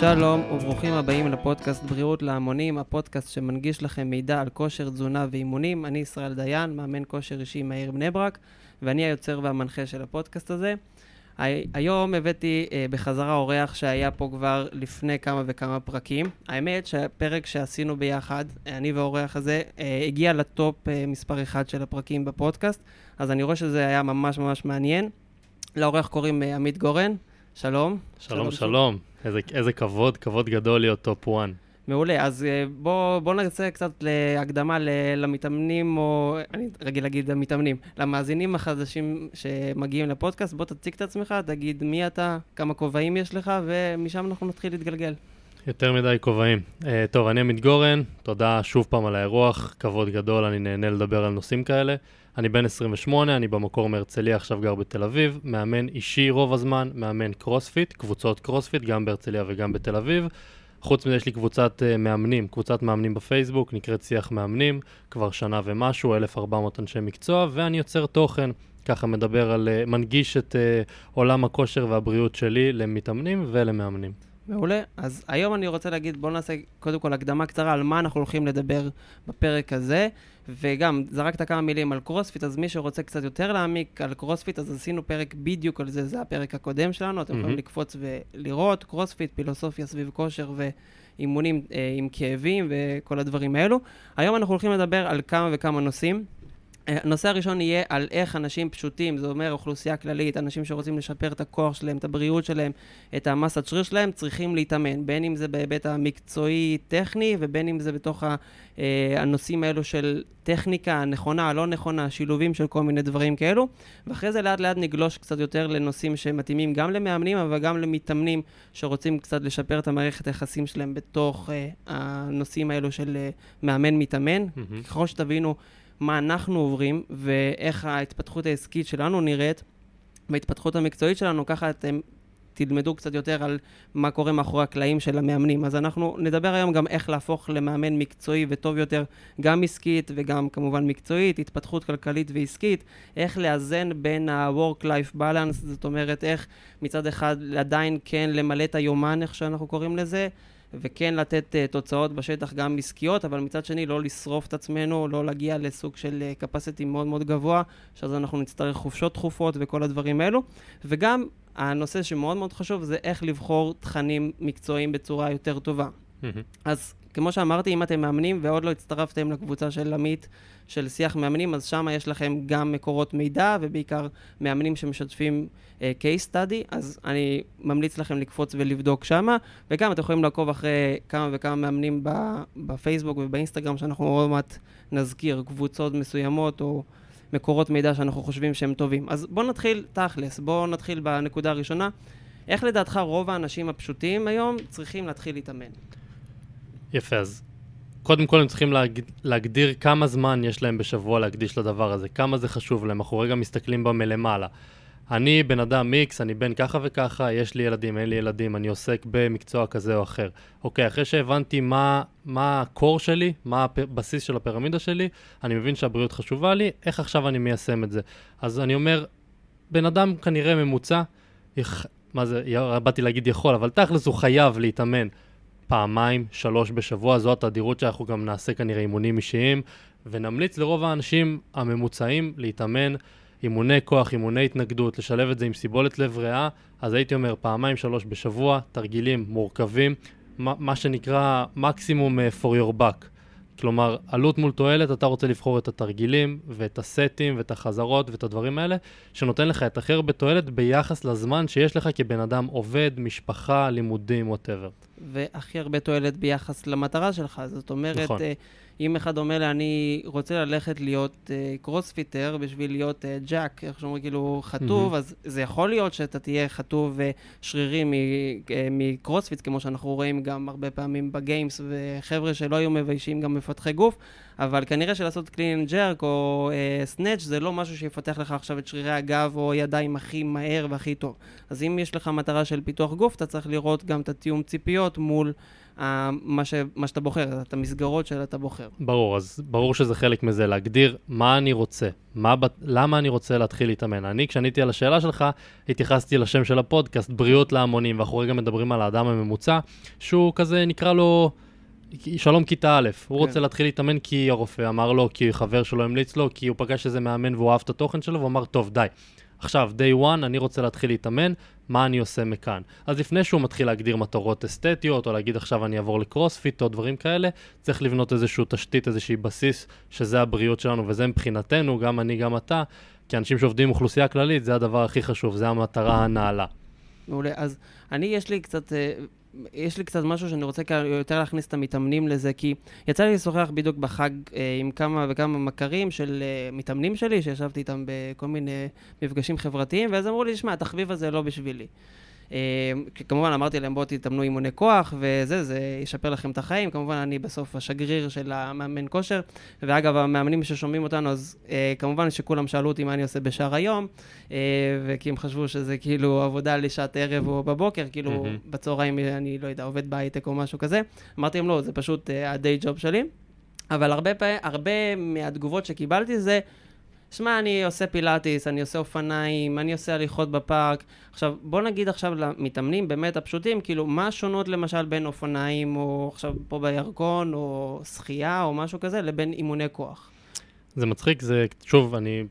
שלום וברוכים הבאים לפודקאסט בריאות להמונים, הפודקאסט שמנגיש לכם מידע על כושר, תזונה ואימונים. אני ישראל דיין, מאמן כושר אישי מהעיר בני ברק, ואני היוצר והמנחה של הפודקאסט הזה. היום הבאתי אה, בחזרה אורח שהיה פה כבר לפני כמה וכמה פרקים. האמת שהפרק שעשינו ביחד, אני והאורח הזה, אה, הגיע לטופ אה, מספר אחד של הפרקים בפודקאסט, אז אני רואה שזה היה ממש ממש מעניין. לאורח קוראים אה, עמית גורן, שלום. שלום, שלום. איזה, איזה כבוד, כבוד גדול להיות top 1. מעולה, אז אה, בואו בוא נעשה קצת להקדמה למתאמנים, או אני רגיל להגיד למתאמנים, למאזינים החדשים שמגיעים לפודקאסט, בוא תציג את עצמך, תגיד מי אתה, כמה כובעים יש לך, ומשם אנחנו נתחיל להתגלגל. יותר מדי כובעים. Uh, טוב, אני עמית גורן, תודה שוב פעם על האירוח, כבוד גדול, אני נהנה לדבר על נושאים כאלה. אני בן 28, אני במקור מהרצליה, עכשיו גר בתל אביב, מאמן אישי רוב הזמן, מאמן קרוספיט, קבוצות קרוספיט, גם בהרצליה וגם בתל אביב. חוץ מזה יש לי קבוצת uh, מאמנים, קבוצת מאמנים בפייסבוק, נקראת שיח מאמנים, כבר שנה ומשהו, 1,400 אנשי מקצוע, ואני יוצר תוכן, ככה מדבר על, uh, מנגיש את uh, עולם הכושר והבריאות שלי למתאמנים ולמאמנים. מעולה. אז היום אני רוצה להגיד, בואו נעשה קודם כל הקדמה קצרה על מה אנחנו הולכים לדבר בפרק הזה, וגם זרקת כמה מילים על קרוספיט, אז מי שרוצה קצת יותר להעמיק על קרוספיט, אז עשינו פרק בדיוק על זה, זה הפרק הקודם שלנו, אתם mm-hmm. יכולים לקפוץ ולראות, קרוספיט, פילוסופיה סביב כושר ואימונים אה, עם כאבים וכל הדברים האלו. היום אנחנו הולכים לדבר על כמה וכמה נושאים. הנושא הראשון יהיה על איך אנשים פשוטים, זה אומר אוכלוסייה כללית, אנשים שרוצים לשפר את הכוח שלהם, את הבריאות שלהם, את המסת שריר שלהם, צריכים להתאמן, בין אם זה בהיבט המקצועי-טכני ובין אם זה בתוך אה, הנושאים האלו של טכניקה הנכונה, הלא נכונה, שילובים של כל מיני דברים כאלו, ואחרי זה לאט לאט נגלוש קצת יותר לנושאים שמתאימים גם למאמנים, אבל גם למתאמנים שרוצים קצת לשפר את המערכת היחסים שלהם בתוך אה, הנושאים האלו של אה, מאמן-מתאמן. Mm-hmm. ככל שתבינו... מה אנחנו עוברים ואיך ההתפתחות העסקית שלנו נראית וההתפתחות המקצועית שלנו, ככה אתם תלמדו קצת יותר על מה קורה מאחורי הקלעים של המאמנים. אז אנחנו נדבר היום גם איך להפוך למאמן מקצועי וטוב יותר, גם עסקית וגם כמובן מקצועית, התפתחות כלכלית ועסקית, איך לאזן בין ה-work-life balance, זאת אומרת איך מצד אחד עדיין כן למלא את היומן, איך שאנחנו קוראים לזה, וכן לתת uh, תוצאות בשטח גם עסקיות, אבל מצד שני לא לשרוף את עצמנו, לא להגיע לסוג של uh, capacity מאוד מאוד גבוה, שאז אנחנו נצטרך חופשות תכופות וכל הדברים האלו. וגם הנושא שמאוד מאוד חשוב זה איך לבחור תכנים מקצועיים בצורה יותר טובה. Mm-hmm. אז כמו שאמרתי, אם אתם מאמנים ועוד לא הצטרפתם לקבוצה של עמית של שיח מאמנים, אז שם יש לכם גם מקורות מידע ובעיקר מאמנים שמשתפים uh, case study, אז אני ממליץ לכם לקפוץ ולבדוק שמה, וגם אתם יכולים לעקוב אחרי כמה וכמה מאמנים בפייסבוק ובאינסטגרם, שאנחנו עוד מעט נזכיר קבוצות מסוימות או מקורות מידע שאנחנו חושבים שהם טובים. אז בואו נתחיל תכלס, בואו נתחיל בנקודה הראשונה. איך לדעתך רוב האנשים הפשוטים היום צריכים להתחיל להתאמן? יפה, אז קודם כל הם צריכים להג... להגדיר כמה זמן יש להם בשבוע להקדיש לדבר הזה, כמה זה חשוב להם, אנחנו רגע מסתכלים בה מלמעלה. אני בן אדם מיקס, אני בן ככה וככה, יש לי ילדים, אין לי ילדים, אני עוסק במקצוע כזה או אחר. אוקיי, אחרי שהבנתי מה, מה הקור שלי, מה הבסיס של הפירמידה שלי, אני מבין שהבריאות חשובה לי, איך עכשיו אני מיישם את זה? אז אני אומר, בן אדם כנראה ממוצע, יח... מה זה, באתי להגיד יכול, אבל תכלס הוא חייב להתאמן פעמיים, שלוש בשבוע, זו התדירות שאנחנו גם נעשה כנראה אימונים אישיים, ונמליץ לרוב האנשים הממוצעים להתאמן אימוני כוח, אימוני התנגדות, לשלב את זה עם סיבולת לב ריאה, אז הייתי אומר פעמיים, שלוש בשבוע, תרגילים מורכבים, מה שנקרא מקסימום uh, for your buck. כלומר, עלות מול תועלת, אתה רוצה לבחור את התרגילים ואת הסטים ואת החזרות ואת הדברים האלה, שנותן לך את הכי הרבה תועלת ביחס לזמן שיש לך כבן אדם עובד, משפחה, לימודים, whatever. והכי הרבה תועלת ביחס למטרה שלך. זאת אומרת, נכון. אה, אם אחד אומר לי, אני רוצה ללכת להיות uh, crossfitter בשביל להיות uh, ג'אק, איך שאומרים, כאילו, חטוב, mm-hmm. אז זה יכול להיות שאתה תהיה חטוב ושרירי uh, מקרוספיט, כמו שאנחנו רואים גם הרבה פעמים ב games, וחבר'ה שלא היו מביישים גם מפתחי גוף, אבל כנראה שלעשות קלין ג'רק או uh, סנאץ' זה לא משהו שיפתח לך עכשיו את שרירי הגב או ידיים הכי מהר והכי טוב. אז אם יש לך מטרה של פיתוח גוף, אתה צריך לראות גם את התיאום ציפיות מול... מה, ש, מה שאתה בוחר, את המסגרות שאתה בוחר. ברור, אז ברור שזה חלק מזה, להגדיר מה אני רוצה, מה, למה אני רוצה להתחיל להתאמן. אני, כשעניתי על השאלה שלך, התייחסתי לשם של הפודקאסט, בריאות להמונים, ואנחנו רגע מדברים על האדם הממוצע, שהוא כזה, נקרא לו שלום כיתה א', הוא כן. רוצה להתחיל להתאמן כי הרופא אמר לו, כי חבר שלו המליץ לו, כי הוא פגש איזה מאמן והוא אהב את התוכן שלו, והוא אמר, טוב, די. עכשיו, day one, אני רוצה להתחיל להתאמן, מה אני עושה מכאן? אז לפני שהוא מתחיל להגדיר מטרות אסתטיות, או להגיד עכשיו אני אעבור לקרוספיט או דברים כאלה, צריך לבנות איזושהי תשתית, איזושהי בסיס, שזה הבריאות שלנו, וזה מבחינתנו, גם אני, גם אתה, כאנשים שעובדים עם אוכלוסייה כללית, זה הדבר הכי חשוב, זה המטרה הנעלה. מעולה. אז אני, יש לי קצת... יש לי קצת משהו שאני רוצה יותר להכניס את המתאמנים לזה, כי יצא לי לשוחח בדיוק בחג אה, עם כמה וכמה מכרים של אה, מתאמנים שלי, שישבתי איתם בכל מיני מפגשים חברתיים, ואז אמרו לי, שמע, התחביב הזה לא בשבילי. אה, כמובן אמרתי להם, בואו תתאמנו אימוני כוח, וזה, זה ישפר לכם את החיים. כמובן, אני בסוף השגריר של המאמן כושר. ואגב, המאמנים ששומעים אותנו, אז אה, כמובן שכולם שאלו אותי מה אני עושה בשאר היום, אה, וכי הם חשבו שזה כאילו עבודה לשעת ערב או בבוקר, כאילו מהמם. בצהריים אני לא יודע, עובד בהייטק או משהו כזה. אמרתי להם, לא, זה פשוט אה, הדיי ג'וב שלי. אבל הרבה, הרבה מהתגובות שקיבלתי זה, שמע, אני עושה פילאטיס, אני עושה אופניים, אני עושה הליכות בפארק. עכשיו, בוא נגיד עכשיו למתאמנים באמת הפשוטים, כאילו, מה השונות למשל בין אופניים, או עכשיו פה בירקון, או שחייה, או משהו כזה, לבין אימוני כוח? זה מצחיק, זה, שוב, אני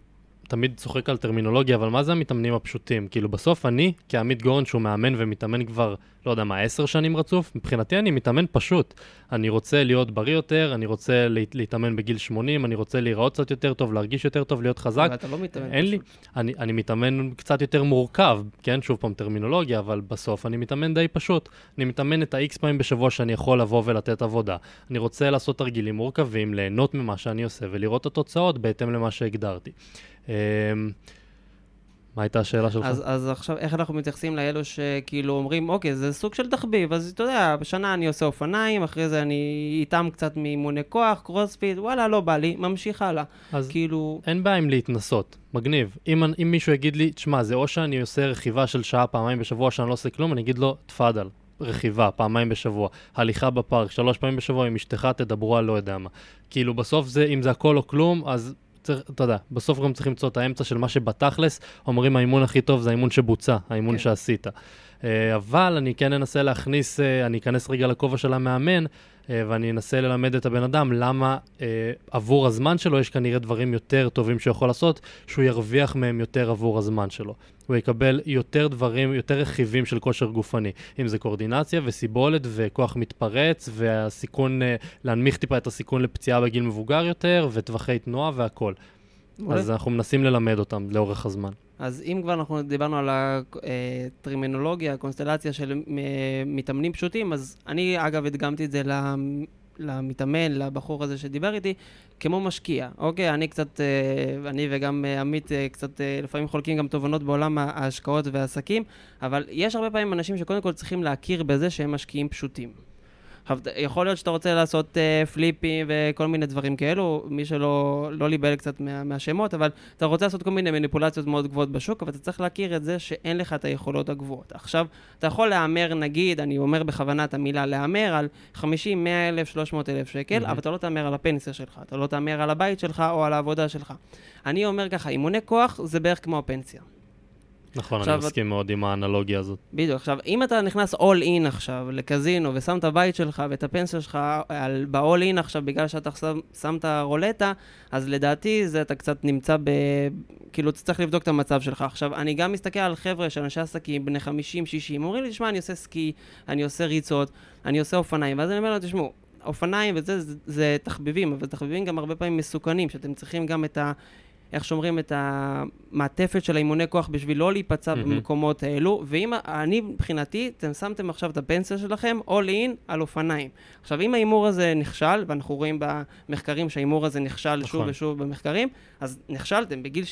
תמיד צוחק על טרמינולוגיה, אבל מה זה המתאמנים הפשוטים? כאילו, בסוף אני, כעמית גורן שהוא מאמן ומתאמן כבר, לא יודע מה, עשר שנים רצוף, מבחינתי אני מתאמן פשוט. אני רוצה להיות בריא יותר, אני רוצה להת, להתאמן בגיל 80, אני רוצה להיראות קצת יותר טוב, להרגיש יותר טוב, להיות חזק. אבל אתה לא מתאמן אין לי, פשוט. אני, אני מתאמן קצת יותר מורכב, כן? שוב פעם טרמינולוגיה, אבל בסוף אני מתאמן די פשוט. אני מתאמן את ה-X פעמים בשבוע שאני יכול לבוא ולתת עבודה. אני רוצה לעשות תרגילים מורכבים, ליהנות ממה שאני עושה ולראות את התוצאות בהתאם למה שהגדרתי. אמ, מה הייתה השאלה שלך? אז, אז עכשיו, איך אנחנו מתייחסים לאלו שכאילו אומרים, אוקיי, זה סוג של תחביב, אז אתה יודע, בשנה אני עושה אופניים, אחרי זה אני איתם קצת מאימוני כוח, קרוספיט, וואלה, לא בא לי, ממשיך הלאה. אז כאילו, אין בעיה עם להתנסות, מגניב. אם, אם מישהו יגיד לי, תשמע, זה או שאני עושה רכיבה של שעה, פעמיים בשבוע, שאני לא עושה כלום, אני אגיד לו, תפאדל, רכיבה, פעמיים בשבוע, הליכה בפארק, שלוש פעמים בשבוע עם אשתך, תדברו על לא יודע מה. כאילו, בסוף זה, אם זה הכל או כלום, אז צריך, אתה יודע, בסוף גם צריך למצוא את האמצע של מה שבתכלס, אומרים האימון הכי טוב זה האימון שבוצע, האימון כן. שעשית. אה, אבל אני כן אנסה להכניס, אה, אני אכנס רגע לכובע של המאמן, אה, ואני אנסה ללמד את הבן אדם למה עבור הזמן שלו יש כנראה דברים יותר טובים שהוא יכול לעשות, שהוא ירוויח מהם יותר עבור הזמן שלו. הוא יקבל יותר דברים, יותר רכיבים של כושר גופני, אם זה קואורדינציה וסיבולת וכוח מתפרץ, והסיכון, להנמיך טיפה את הסיכון לפציעה בגיל מבוגר יותר, וטווחי תנועה והכל. מעולה. אז אנחנו מנסים ללמד אותם לאורך הזמן. אז אם כבר אנחנו דיברנו על הטרמינולוגיה, הקונסטלציה של מתאמנים פשוטים, אז אני אגב הדגמתי את זה למ- למתאמן, לבחור הזה שדיבר איתי, כמו משקיע. אוקיי, אני קצת, אה, אני וגם אה, עמית אה, קצת לפעמים חולקים גם תובנות בעולם ההשקעות והעסקים, אבל יש הרבה פעמים אנשים שקודם כל צריכים להכיר בזה שהם משקיעים פשוטים. יכול להיות שאתה רוצה לעשות uh, פליפים וכל מיני דברים כאלו, מי שלא לא ליבל קצת מה, מהשמות, אבל אתה רוצה לעשות כל מיני מניפולציות מאוד גבוהות בשוק, אבל אתה צריך להכיר את זה שאין לך את היכולות הגבוהות. עכשיו, אתה יכול להמר, נגיד, אני אומר בכוונה את המילה להמר, על 50, 100 אלף, 300 אלף שקל, מהמם. אבל אתה לא תהמר על הפנסיה שלך, אתה לא תהמר על הבית שלך או על העבודה שלך. אני אומר ככה, אימוני כוח זה בערך כמו הפנסיה. נכון, עכשיו אני מסכים מאוד עם האנלוגיה הזאת. בדיוק. עכשיו, אם אתה נכנס all in עכשיו לקזינו ושם את הבית שלך ואת הפנסיה שלך על, ב-all in עכשיו בגלל שאתה שם, שם את הרולטה, אז לדעתי זה אתה קצת נמצא ב... כאילו, אתה צריך לבדוק את המצב שלך. עכשיו, אני גם מסתכל על חבר'ה של אנשי עסקים, בני 50-60, אומרים לי, תשמע, אני עושה סקי, אני עושה ריצות, אני עושה אופניים, ואז אני אומר להם, תשמעו, אופניים וזה, זה, זה תחביבים, אבל תחביבים גם הרבה פעמים מסוכנים, שאתם צריכים גם את ה... איך שאומרים, את המעטפת של האימוני כוח בשביל לא להיפצע מהמם. במקומות האלו. ואם, אני, מבחינתי, אתם שמתם עכשיו את הפנסיה שלכם, all in על אופניים. עכשיו, אם ההימור הזה נכשל, ואנחנו רואים במחקרים שההימור הזה נכשל שוב נכון. ושוב במחקרים, אז נכשלתם. בגיל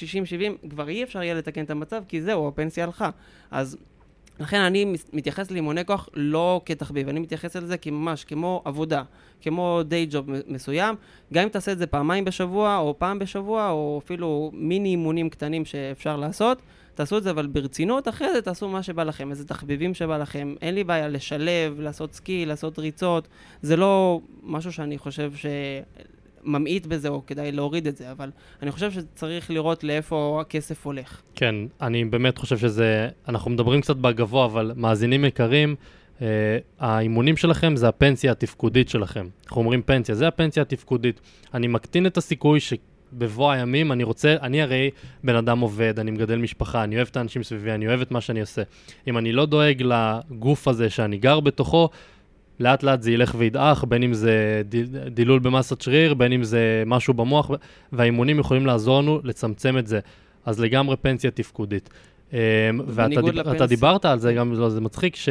60-70 כבר אי אפשר יהיה לתקן את המצב, כי זהו, הפנסיה הלכה. אז לכן אני מתייחס לאימוני כוח לא כתחביב, אני מתייחס לזה כממש, כמו עבודה, כמו דיי ג'וב מסוים. גם אם תעשה את זה פעמיים בשבוע, או פעם בשבוע, או אפילו מיני אימונים קטנים שאפשר לעשות, תעשו את זה אבל ברצינות, אחרי זה תעשו מה שבא לכם, איזה תחביבים שבא לכם. אין לי בעיה לשלב, לעשות סקי, לעשות ריצות. זה לא משהו שאני חושב ש... ממעיט בזה או כדאי להוריד את זה, אבל אני חושב שצריך לראות לאיפה הכסף הולך. כן, אני באמת חושב שזה, אנחנו מדברים קצת בגבוה, אבל מאזינים יקרים, אה, האימונים שלכם זה הפנסיה התפקודית שלכם. אנחנו אומרים פנסיה, זה הפנסיה התפקודית. אני מקטין את הסיכוי ש... בבוא הימים, אני רוצה, אני הרי בן אדם עובד, אני מגדל משפחה, אני אוהב את האנשים סביבי, אני אוהב את מה שאני עושה. אם אני לא דואג לגוף הזה שאני גר בתוכו, לאט לאט זה ילך וידעך, בין אם זה דילול במסת שריר, בין אם זה משהו במוח, והאימונים יכולים לעזור לנו לצמצם את זה. אז לגמרי פנסיה תפקודית. אמ, ואתה דיב, דיברת על זה, גם לא, זה מצחיק, ש...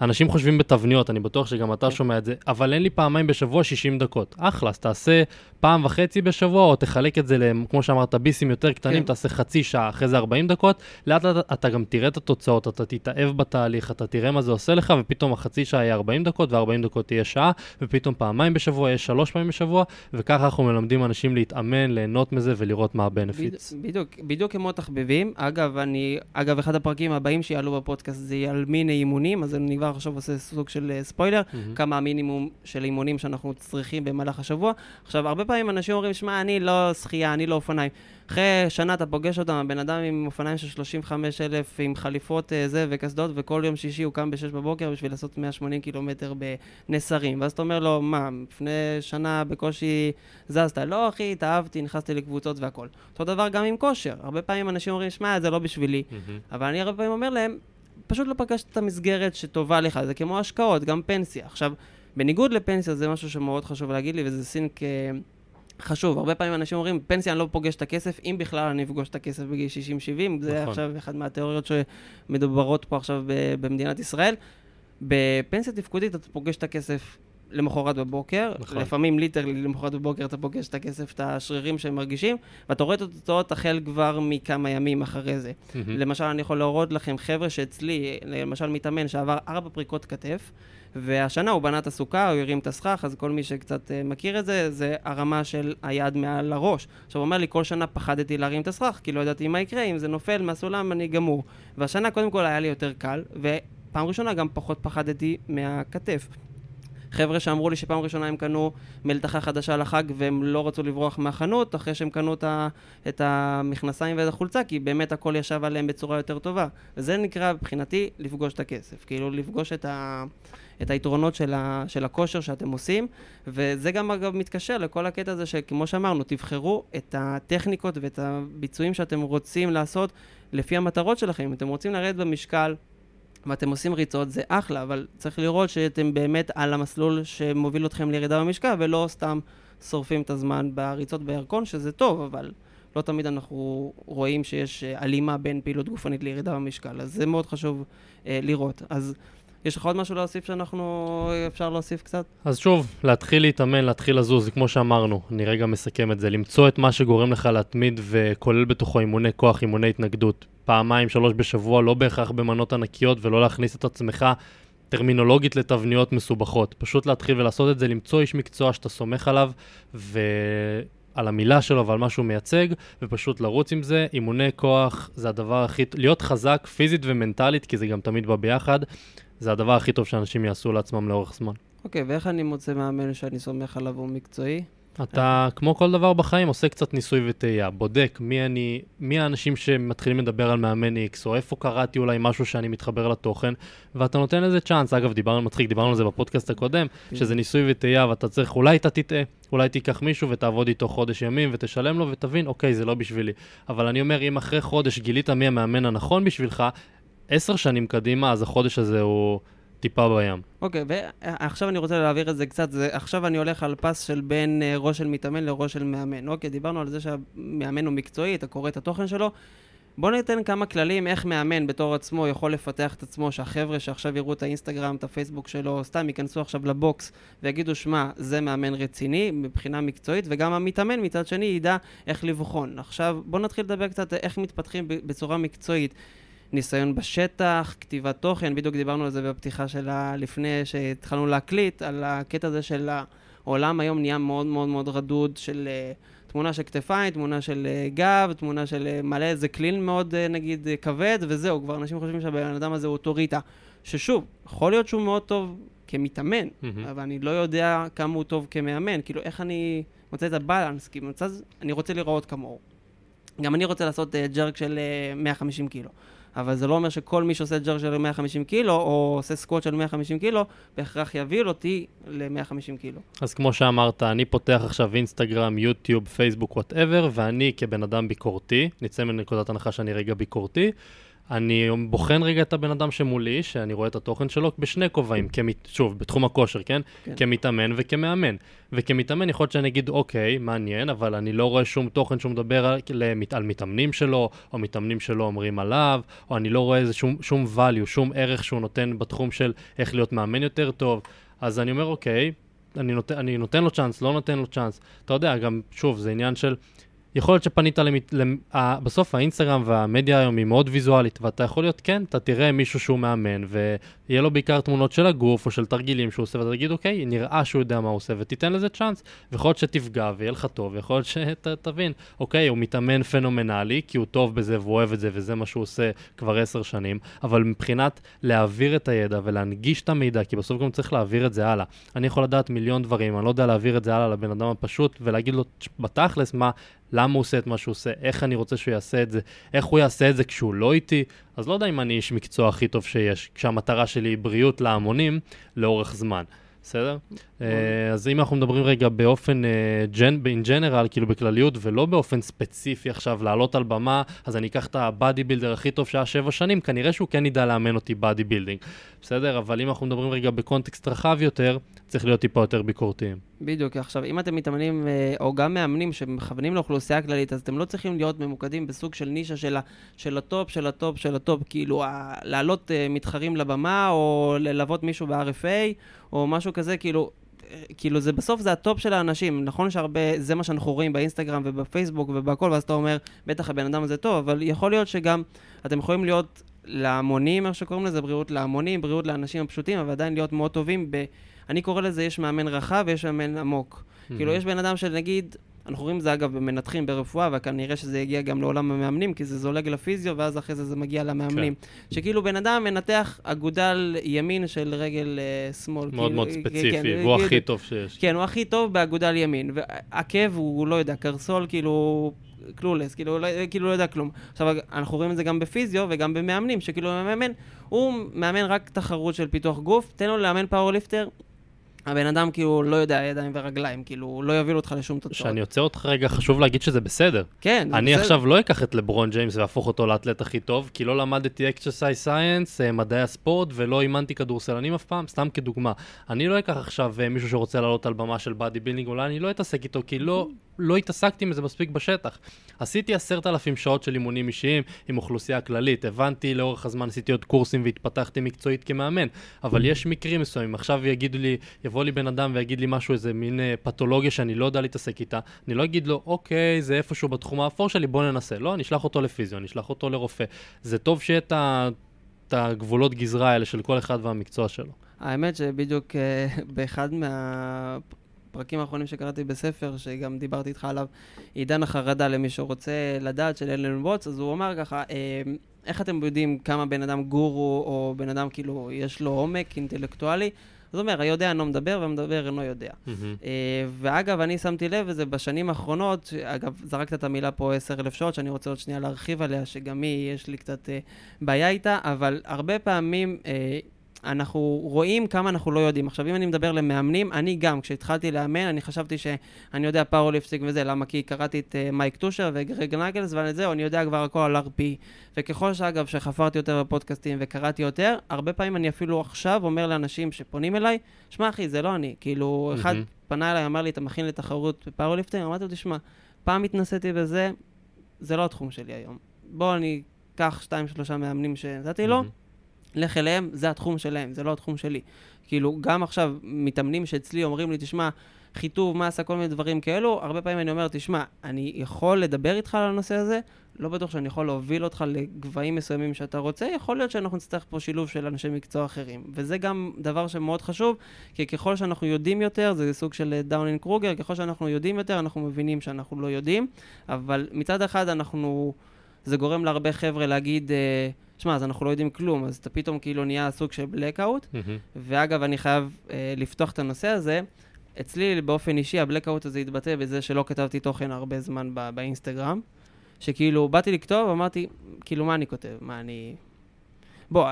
אנשים חושבים בתבניות, אני בטוח שגם אתה. שומע את זה, אבל אין לי פעמיים בשבוע 60 דקות. אחלה, אז תעשה פעם וחצי בשבוע, או תחלק את זה, כמו שאמרת, ביסים יותר קטנים, כן. תעשה חצי שעה, אחרי זה 40 דקות, לאט לאט אתה גם תראה את התוצאות, אתה תתאהב בתהליך, אתה תראה מה זה עושה לך, ופתאום החצי שעה יהיה 40 דקות, ו-40 דקות תהיה שעה, ופתאום פעמיים בשבוע יהיה שלוש פעמים בשבוע, וככה אנחנו מלמדים אנשים להתאמן, ליהנות מזה ולראות מה הבנפיטס. בדיוק, בדיוק כמו תחביבים. אגב, אני, אגב, אחד הפרקים הבאים שיעלו בפודקאסט זה יהיה על מיני אימונים, אז אני כבר עכשיו עושה סוג של אה, ספוילר, mm-hmm. כמה המינימום של אימונים שאנחנו צריכים במהלך השבוע. עכשיו, הרבה פעמים אנשים אומרים, שמע, אני לא שחייה, אני לא אופניים. אחרי שנה אתה פוגש אותם, הבן אדם עם אופניים של 35 אלף, עם חליפות אה, זה וקסדות, וכל יום שישי הוא קם ב-6 בבוקר בשביל לעשות 180 קילומטר בנסרים. ואז אתה אומר לו, מה, לפני שנה בקושי זזת? לא, אחי, התאהבתי, נכנסתי לקבוצות והכל. אותו דבר גם עם כושר. הרבה פעמים אנשים אומרים, שמע, זה לא בשבילי. Mm-hmm. אבל אני הרבה פעמים אומר להם, פשוט לא פגשת את המסגרת שטובה לך, זה כמו השקעות, גם פנסיה. עכשיו, בניגוד לפנסיה, זה משהו שמאוד חשוב להגיד לי, וזה סינק חשוב. הרבה פעמים אנשים אומרים, פנסיה אני לא פוגש את הכסף, אם בכלל אני אפגוש את הכסף בגיל 60-70, זה נכון. עכשיו אחת מהתיאוריות שמדוברות פה עכשיו במדינת ישראל. בפנסיה תפקודית אתה פוגש את הכסף למחרת בבוקר, נכון. לפעמים ליטרלי למחרת בבוקר אתה פוגש את הכסף, את השרירים שהם מרגישים, ואתה רואה את התוצאות החל כבר מכמה ימים אחרי זה. Mm-hmm. למשל, אני יכול להראות לכם חבר'ה שאצלי, למשל מתאמן שעבר ארבע פריקות כתף, והשנה הוא בנה את הסוכה, הוא הרים את הסכך, אז כל מי שקצת uh, מכיר את זה, זה הרמה של היד מעל הראש. עכשיו, הוא אומר לי, כל שנה פחדתי להרים את הסכך, כי לא ידעתי מה יקרה, אם זה נופל מהסולם אני גמור. והשנה קודם כל היה לי יותר קל, ופעם ראשונה גם פחות פחדתי מהכתף. חבר'ה שאמרו לי שפעם ראשונה הם קנו מלתחה חדשה לחג והם לא רצו לברוח מהחנות אחרי שהם קנו את, המכנסיים ואת החולצה כי באמת הכל ישב עליהם בצורה יותר טובה. וזה נקרא מבחינתי לפגוש את הכסף, כאילו לפגוש את, ה, את היתרונות של, ה, של הכושר שאתם עושים וזה גם אגב מתקשר לכל הקטע הזה שכמו שאמרנו, תבחרו את הטכניקות ואת הביצועים שאתם רוצים לעשות לפי המטרות שלכם. אם אתם רוצים לרדת במשקל ואתם עושים ריצות, זה אחלה, אבל צריך לראות שאתם באמת על המסלול שמוביל אתכם לירידה במשקל, ולא סתם שורפים את הזמן בריצות בירקון, שזה טוב, אבל לא תמיד אנחנו רואים שיש אה, הלימה בין פעילות גופנית לירידה במשקל, אז זה מאוד חשוב אה, לראות. אז יש לך עוד משהו להוסיף שאנחנו, אפשר להוסיף קצת? אז שוב, להתחיל להתאמן, להתחיל לזוז, כמו שאמרנו, אני רגע מסכם את זה, למצוא את מה שגורם לך להתמיד וכולל בתוכו אימוני כוח, אימוני התנגדות. פעמיים, שלוש בשבוע, לא בהכרח במנות ענקיות, ולא להכניס את עצמך טרמינולוגית לתבניות מסובכות. פשוט להתחיל ולעשות את זה, למצוא איש מקצוע שאתה סומך עליו, ו... על המילה שלו ועל מה שהוא מייצג, ופשוט לרוץ עם זה. אימוני כוח זה הדבר הכי... להיות חזק פיזית ומנטלית, כי זה גם תמיד בא ביחד, זה הדבר הכי טוב שאנשים יעשו לעצמם לאורך זמן. אוקיי, okay, ואיך אני מוצא מאמן שאני סומך עליו הוא מקצועי? אתה, כמו כל דבר בחיים, עושה קצת ניסוי וטעייה. בודק מי אני, מי האנשים שמתחילים לדבר על מאמן X, או איפה קראתי אולי משהו שאני מתחבר לתוכן, ואתה נותן לזה צ'אנס. אגב, דיברנו, מצחיק, דיברנו על זה בפודקאסט הקודם. שזה ניסוי וטעייה, ואתה צריך, אולי אתה תטעה, אולי תיקח מישהו ותעבוד איתו חודש ימים ותשלם לו ותבין, אוקיי, זה לא בשבילי. אבל אני אומר, אם אחרי חודש גילית מי המאמן הנכון בשבילך, עשר שנים קדימה, אז החודש הזה הוא... טיפה בים. אוקיי, ועכשיו אני רוצה להעביר את זה קצת, זה, עכשיו אני הולך על פס של בין uh, ראש של מתאמן לראש של מאמן. אוקיי, דיברנו על זה שהמאמן הוא מקצועי, אתה קורא את התוכן שלו. בואו ניתן כמה כללים איך מאמן בתור עצמו יכול לפתח את עצמו, שהחבר'ה שעכשיו יראו את האינסטגרם, את הפייסבוק שלו, סתם ייכנסו עכשיו לבוקס ויגידו, שמע, זה מאמן רציני מבחינה מקצועית, וגם המתאמן מצד שני ידע איך לבחון. עכשיו, בואו נתחיל לדבר קצת איך מתפתחים בצורה מקצועית. ניסיון בשטח, כתיבת תוכן, בדיוק דיברנו על זה בפתיחה שלה לפני שהתחלנו להקליט, על הקטע הזה של העולם היום נהיה מאוד מאוד מאוד רדוד של uh, תמונה של כתפיים, תמונה של uh, גב, תמונה של uh, מלא איזה קלין מאוד uh, נגיד uh, כבד, וזהו, כבר אנשים חושבים שהבן אדם הזה הוא אוטוריטה. ששוב, יכול להיות שהוא מאוד טוב כמתאמן, mm-hmm. אבל אני לא יודע כמה הוא טוב כמאמן, כאילו איך אני מוצא את ה balance, כי במצב אני רוצה לראות כמוהו. גם אני רוצה לעשות uh, jerk של uh, 150 קילו. אבל זה לא אומר שכל מי שעושה jerk של 150 קילו, או עושה squat של 150 קילו, בהכרח יביא אותי ל-150 קילו. אז כמו שאמרת, אני פותח עכשיו אינסטגרם, יוטיוב, פייסבוק, whatever, ואני כבן אדם ביקורתי, נצא מנקודת הנחה שאני רגע ביקורתי, אני בוחן רגע את הבן אדם שמולי, שאני רואה את התוכן שלו בשני כובעים, כמת, שוב, בתחום הכושר, כן? כן? כמתאמן וכמאמן. וכמתאמן יכול להיות שאני אגיד, אוקיי, מעניין, אבל אני לא רואה שום תוכן שהוא מדבר על, על מתאמנים שלו, או מתאמנים שלו אומרים עליו, או אני לא רואה איזה שום, שום value, שום ערך שהוא נותן בתחום של איך להיות מאמן יותר טוב. אז אני אומר, אוקיי, אני נותן, אני נותן לו צ'אנס, לא נותן לו צ'אנס. אתה יודע, גם, שוב, זה עניין של... יכול להיות שפנית למת... למ... בסוף האינסטגרם והמדיה היום היא מאוד ויזואלית, ואתה יכול להיות, כן, אתה תראה מישהו שהוא מאמן, ויהיה לו בעיקר תמונות של הגוף או של תרגילים שהוא עושה, ואתה תגיד, אוקיי, נראה שהוא יודע מה הוא עושה, ותיתן לזה צ'אנס. ויכול להיות שתפגע ויהיה לך טוב, ויכול להיות שתבין, אוקיי, הוא מתאמן פנומנלי, כי הוא טוב בזה והוא אוהב את זה, וזה מה שהוא עושה כבר עשר שנים, אבל מבחינת להעביר את הידע ולהנגיש את המידע, כי בסוף גם צריך להעביר את זה הלאה. אני יכול לדעת מיליון דברים, אני לא יודע להעביר את זה הלאה לבן אדם הפשוט, ולהגיד לו בתכלס מה למה הוא עושה את מה שהוא עושה, איך אני רוצה שהוא יעשה את זה, איך הוא יעשה את זה כשהוא לא איתי. אז לא יודע אם אני איש מקצוע הכי טוב שיש, כשהמטרה שלי היא בריאות להמונים לאורך זמן. בסדר? Uh, אז אם אנחנו מדברים רגע באופן, in general, כאילו בכלליות, ולא באופן ספציפי עכשיו לעלות על במה, אז אני אקח את ה bodybuilder הכי טוב שהיה שבע שנים, כנראה שהוא כן ידע לאמן אותי bodybuilding, בסדר? אבל אם אנחנו מדברים רגע בקונטקסט רחב יותר, צריך להיות טיפה יותר ביקורתיים. בדיוק, עכשיו, אם אתם מתאמנים, אה, או גם מאמנים שמכוונים לאוכלוסייה כללית, אז אתם לא צריכים להיות ממוקדים בסוג של נישה של, ה, של ה top, של ה top, של ה top, כאילו, ה, להעלות uh, מתחרים לבמה, או ללוות מישהו ב-UFC, או משהו כזה, כאילו, אה, כאילו זה בסוף זה ה top של האנשים, נכון שהרבה, זה מה שאנחנו רואים באינסטגרם ובפייסבוק ובהכל, ואז אתה אומר, בטח הבן אדם הזה טוב, אבל יכול להיות שגם אתם יכולים להיות להמונים, איך שקוראים לזה, בריאות להמונים, בריאות לאנשים הפשוטים, אבל עדיין להיות מאוד טובים ב... אני קורא לזה, יש מאמן רחב ויש מאמן עמוק. Mm-hmm. כאילו, יש בן אדם שנגיד, אנחנו רואים את זה אגב במנתחים ברפואה, וכנראה שזה יגיע גם לעולם המאמנים, כי זה זולג לפיזיו, ואז אחרי זה זה מגיע למאמנים. כן. שכאילו בן אדם מנתח אגודל ימין של רגל uh, שמאל. מאוד כאילו, מאוד ספציפי, כן, והוא כאילו, הכי טוב שיש. כן, הוא הכי טוב באגודל ימין. ועקב הוא, הוא לא יודע, קרסול כאילו... קלולס, כאילו, לא, כאילו לא יודע כלום. עכשיו, אנחנו רואים את זה גם בפיזיו וגם במאמנים, שכאילו המאמן, הוא מאמן רק תחרות של פיתוח גוף, תן לו לאמן powerlifter, הבן אדם כאילו לא יודע ידיים ורגליים, כאילו לא יוביל אותך לשום תוצאות. כשאני עוצר אותך רגע, חשוב להגיד שזה בסדר. כן, זה אני בסדר. עכשיו לא אקח את לברון ג'יימס ואהפוך אותו לאתלט הכי טוב, כי לא למדתי exercise science, אה, מדעי הספורט, ולא אימנתי כדורסלנים אף פעם, סתם כדוגמה. אני לא אקח עכשיו אה, מישהו שרוצה לעלות על במה של bodybuilding, אולי אני לא אתעסק איתו, כי לא, לא התעסקתי עם זה מספיק בשטח. עשיתי עשרת אלפים שעות של אימונים אישיים עם אוכלוסייה כללית, הבנתי לאורך הזמן, עשיתי עוד קורסים והתפתחתי מקצועית כמאמן, אבל יש מקרים מסוימים, עכשיו יגידו לי, יבוא לי בן אדם ויגיד לי משהו, איזה מין אה, פתולוגיה שאני לא יודע להתעסק איתה, אני לא אגיד לו, אוקיי, זה איפשהו בתחום האפור שלי, בוא ננסה. לא, אני אשלח אותו לפיזיו, אני אשלח אותו לרופא. זה טוב שיהיה את הגבולות גזרה האלה של כל אחד והמקצוע שלו. האמת שבדיוק אה, באחד מה... הפרקים האחרונים שקראתי בספר, שגם דיברתי איתך עליו, עידן החרדה למי שרוצה לדעת של אלן ווטס, אז הוא אמר ככה, אה, איך אתם יודעים כמה בן אדם גורו, או בן אדם כאילו, יש לו עומק אינטלקטואלי? זאת אומרת, היודע אינו מדבר והמדבר אינו יודע. Mm-hmm. Uh, ואגב, אני שמתי לב לזה בשנים האחרונות, אגב, זרקת את המילה פה עשר אלף שעות, שאני רוצה עוד שנייה להרחיב עליה, שגם היא, יש לי קצת uh, בעיה איתה, אבל הרבה פעמים... אנחנו רואים כמה אנחנו לא יודעים. עכשיו, אם אני מדבר למאמנים, אני גם, כשהתחלתי לאמן, אני חשבתי שאני יודע powerlifting וזה, למה? כי קראתי את uh, מייק טושרר וגרג נאקולס, ועל זה אני יודע כבר הכל על RP. וככל שאגב, שחפרתי יותר בפודקאסטים וקראתי יותר, הרבה פעמים אני אפילו עכשיו אומר לאנשים שפונים אליי, שמע אחי, זה לא אני. כאילו, אחד mm-hmm. פנה אליי, אמר לי, אתה מכין לתחרות ב powerlifting? אמרתי לו, תשמע, פעם התנסיתי בזה, זה לא התחום שלי היום. בוא, אני אקח שתיים, שלושה מאמנים שנתתי לו. לך אליהם, זה התחום שלהם, זה לא התחום שלי. כאילו, גם עכשיו מתאמנים שאצלי אומרים לי, תשמע, חיטוב, מסה, כל מיני דברים כאלו, הרבה פעמים אני אומר, תשמע, אני יכול לדבר איתך על הנושא הזה, לא בטוח שאני יכול להוביל אותך לגבהים מסוימים שאתה רוצה, יכול להיות שאנחנו נצטרך פה שילוב של אנשי מקצוע אחרים. וזה גם דבר שמאוד חשוב, כי ככל שאנחנו יודעים יותר, זה סוג של דאנינג קרוגר, ככל שאנחנו יודעים יותר, אנחנו מבינים שאנחנו לא יודעים, אבל מצד אחד אנחנו, זה גורם להרבה חבר'ה להגיד, אה, שמע, אז אנחנו לא יודעים כלום, אז אתה פתאום כאילו נהיה סוג של blackout, Mhm. ואגב, אני חייב אה, לפתוח את הנושא הזה. אצלי, באופן אישי, הבלקאוט הזה התבטא בזה שלא כתבתי תוכן הרבה זמן בא, באינסטגרם. שכאילו, באתי לכתוב, אמרתי, כאילו, מה אני כותב? מה אני... בוא,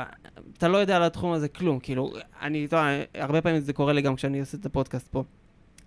אתה לא יודע על התחום הזה כלום, כאילו, אני, אתה יודע, הרבה פעמים זה קורה לי גם כשאני עושה את הפודקאסט פה.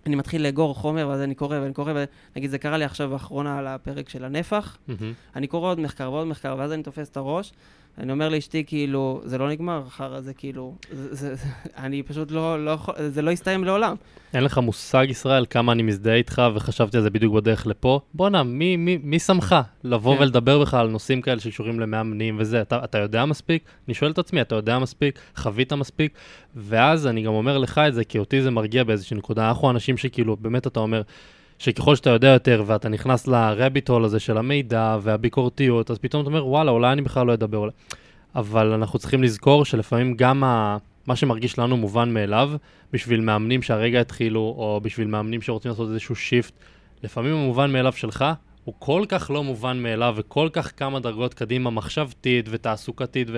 אני מתחיל לאגור חומר, ואז אני קורא ואני קורא, ונגיד, זה קרה לי עכשיו באחרונה על הפרק של הנפח. מהמם. אני קורא עוד מחקר ועוד מחקר, ואז אני תופס את הראש, אני אומר לאשתי, כאילו, זה לא נגמר, אחר זה כאילו, זה, זה, זה, אני פשוט לא, לא יכול, זה לא יסתיים לעולם. אין לך מושג, ישראל, כמה אני מזדהה איתך, וחשבתי על זה בדיוק בדרך לפה. בואנה, מי, מי, מי שמך לבוא כן. ולדבר בכלל על נושאים כאלה שקשורים למאמנים וזה? אתה, אתה יודע מספיק? אני שואל את עצמי, אתה יודע מספיק? חווית מספיק? ואז אני גם אומר לך את זה, כי אותי זה מרגיע באיזושהי נקודה. אנחנו אנשים שכאילו, באמת אתה אומר, שככל שאתה יודע יותר ואתה נכנס לרביט הול הזה של המידע והביקורתיות, אז פתאום אתה אומר, וואלה, אולי אני בכלל לא אדבר. אולי... אבל אנחנו צריכים לזכור שלפעמים גם ה... מה שמרגיש לנו מובן מאליו, בשביל מאמנים שהרגע התחילו, או בשביל מאמנים שרוצים לעשות איזשהו שיפט, לפעמים המובן מאליו שלך הוא כל כך לא מובן מאליו, וכל כך כמה דרגות קדימה מחשבתית ותעסוקתית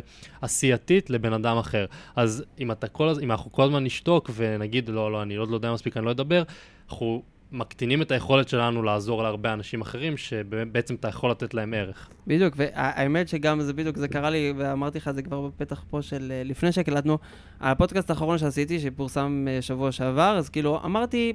ועשייתית לבן אדם אחר. אז אם, אתה כל, אם אנחנו כל הזמן נשתוק ונגיד, לא, לא, אני עוד לא יודע מספיק, אני לא אדבר, אנחנו מקטינים את היכולת שלנו לעזור להרבה אנשים אחרים, שבעצם אתה יכול לתת להם ערך. בדיוק, והאמת שגם זה בדיוק, זה קרה לי, ואמרתי לך את זה כבר בפתח פה של אה, לפני שהקלטנו, הפודקאסט האחרון שעשיתי, שפורסם אה, שבוע שעבר, אז כאילו, אמרתי,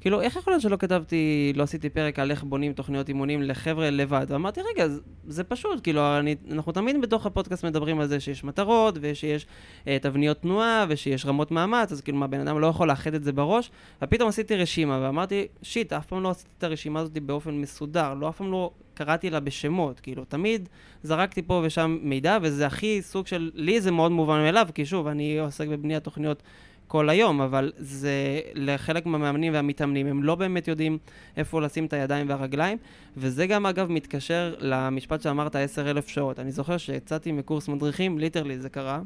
כאילו, איך יכול להיות שלא כתבתי, לא עשיתי פרק על איך בונים תוכניות אימונים לחבר'ה לבד? ואמרתי, רגע, זה, פשוט, כאילו, אני, אנחנו תמיד בתוך הפודקאסט מדברים על זה שיש מטרות, ושיש אה, תבניות תנועה, ושיש רמות מאמץ, אז כאילו, מה, בן אדם לא יכול לאחד את זה בראש? ופתאום עשיתי רשימה, ואמרתי, שיט, אף פעם לא עשיתי את הרשימה הזאת באופן מסודר, לא אף פעם לא קראתי לה בשמות, כאילו, תמיד זרקתי פה ושם מידע, וזה הכי סוג של, לי זה מאוד מובן מאליו, כי שוב, אני עוסק בבניית תוכניות כל היום, אבל זה לחלק מהמאמנים והמתאמנים, הם לא באמת יודעים איפה לשים את הידיים והרגליים, וזה גם אגב מתקשר למשפט שאמרת, 10,000 שעות. אני זוכר שיצאתי מקורס מדריכים, literally זה קרה.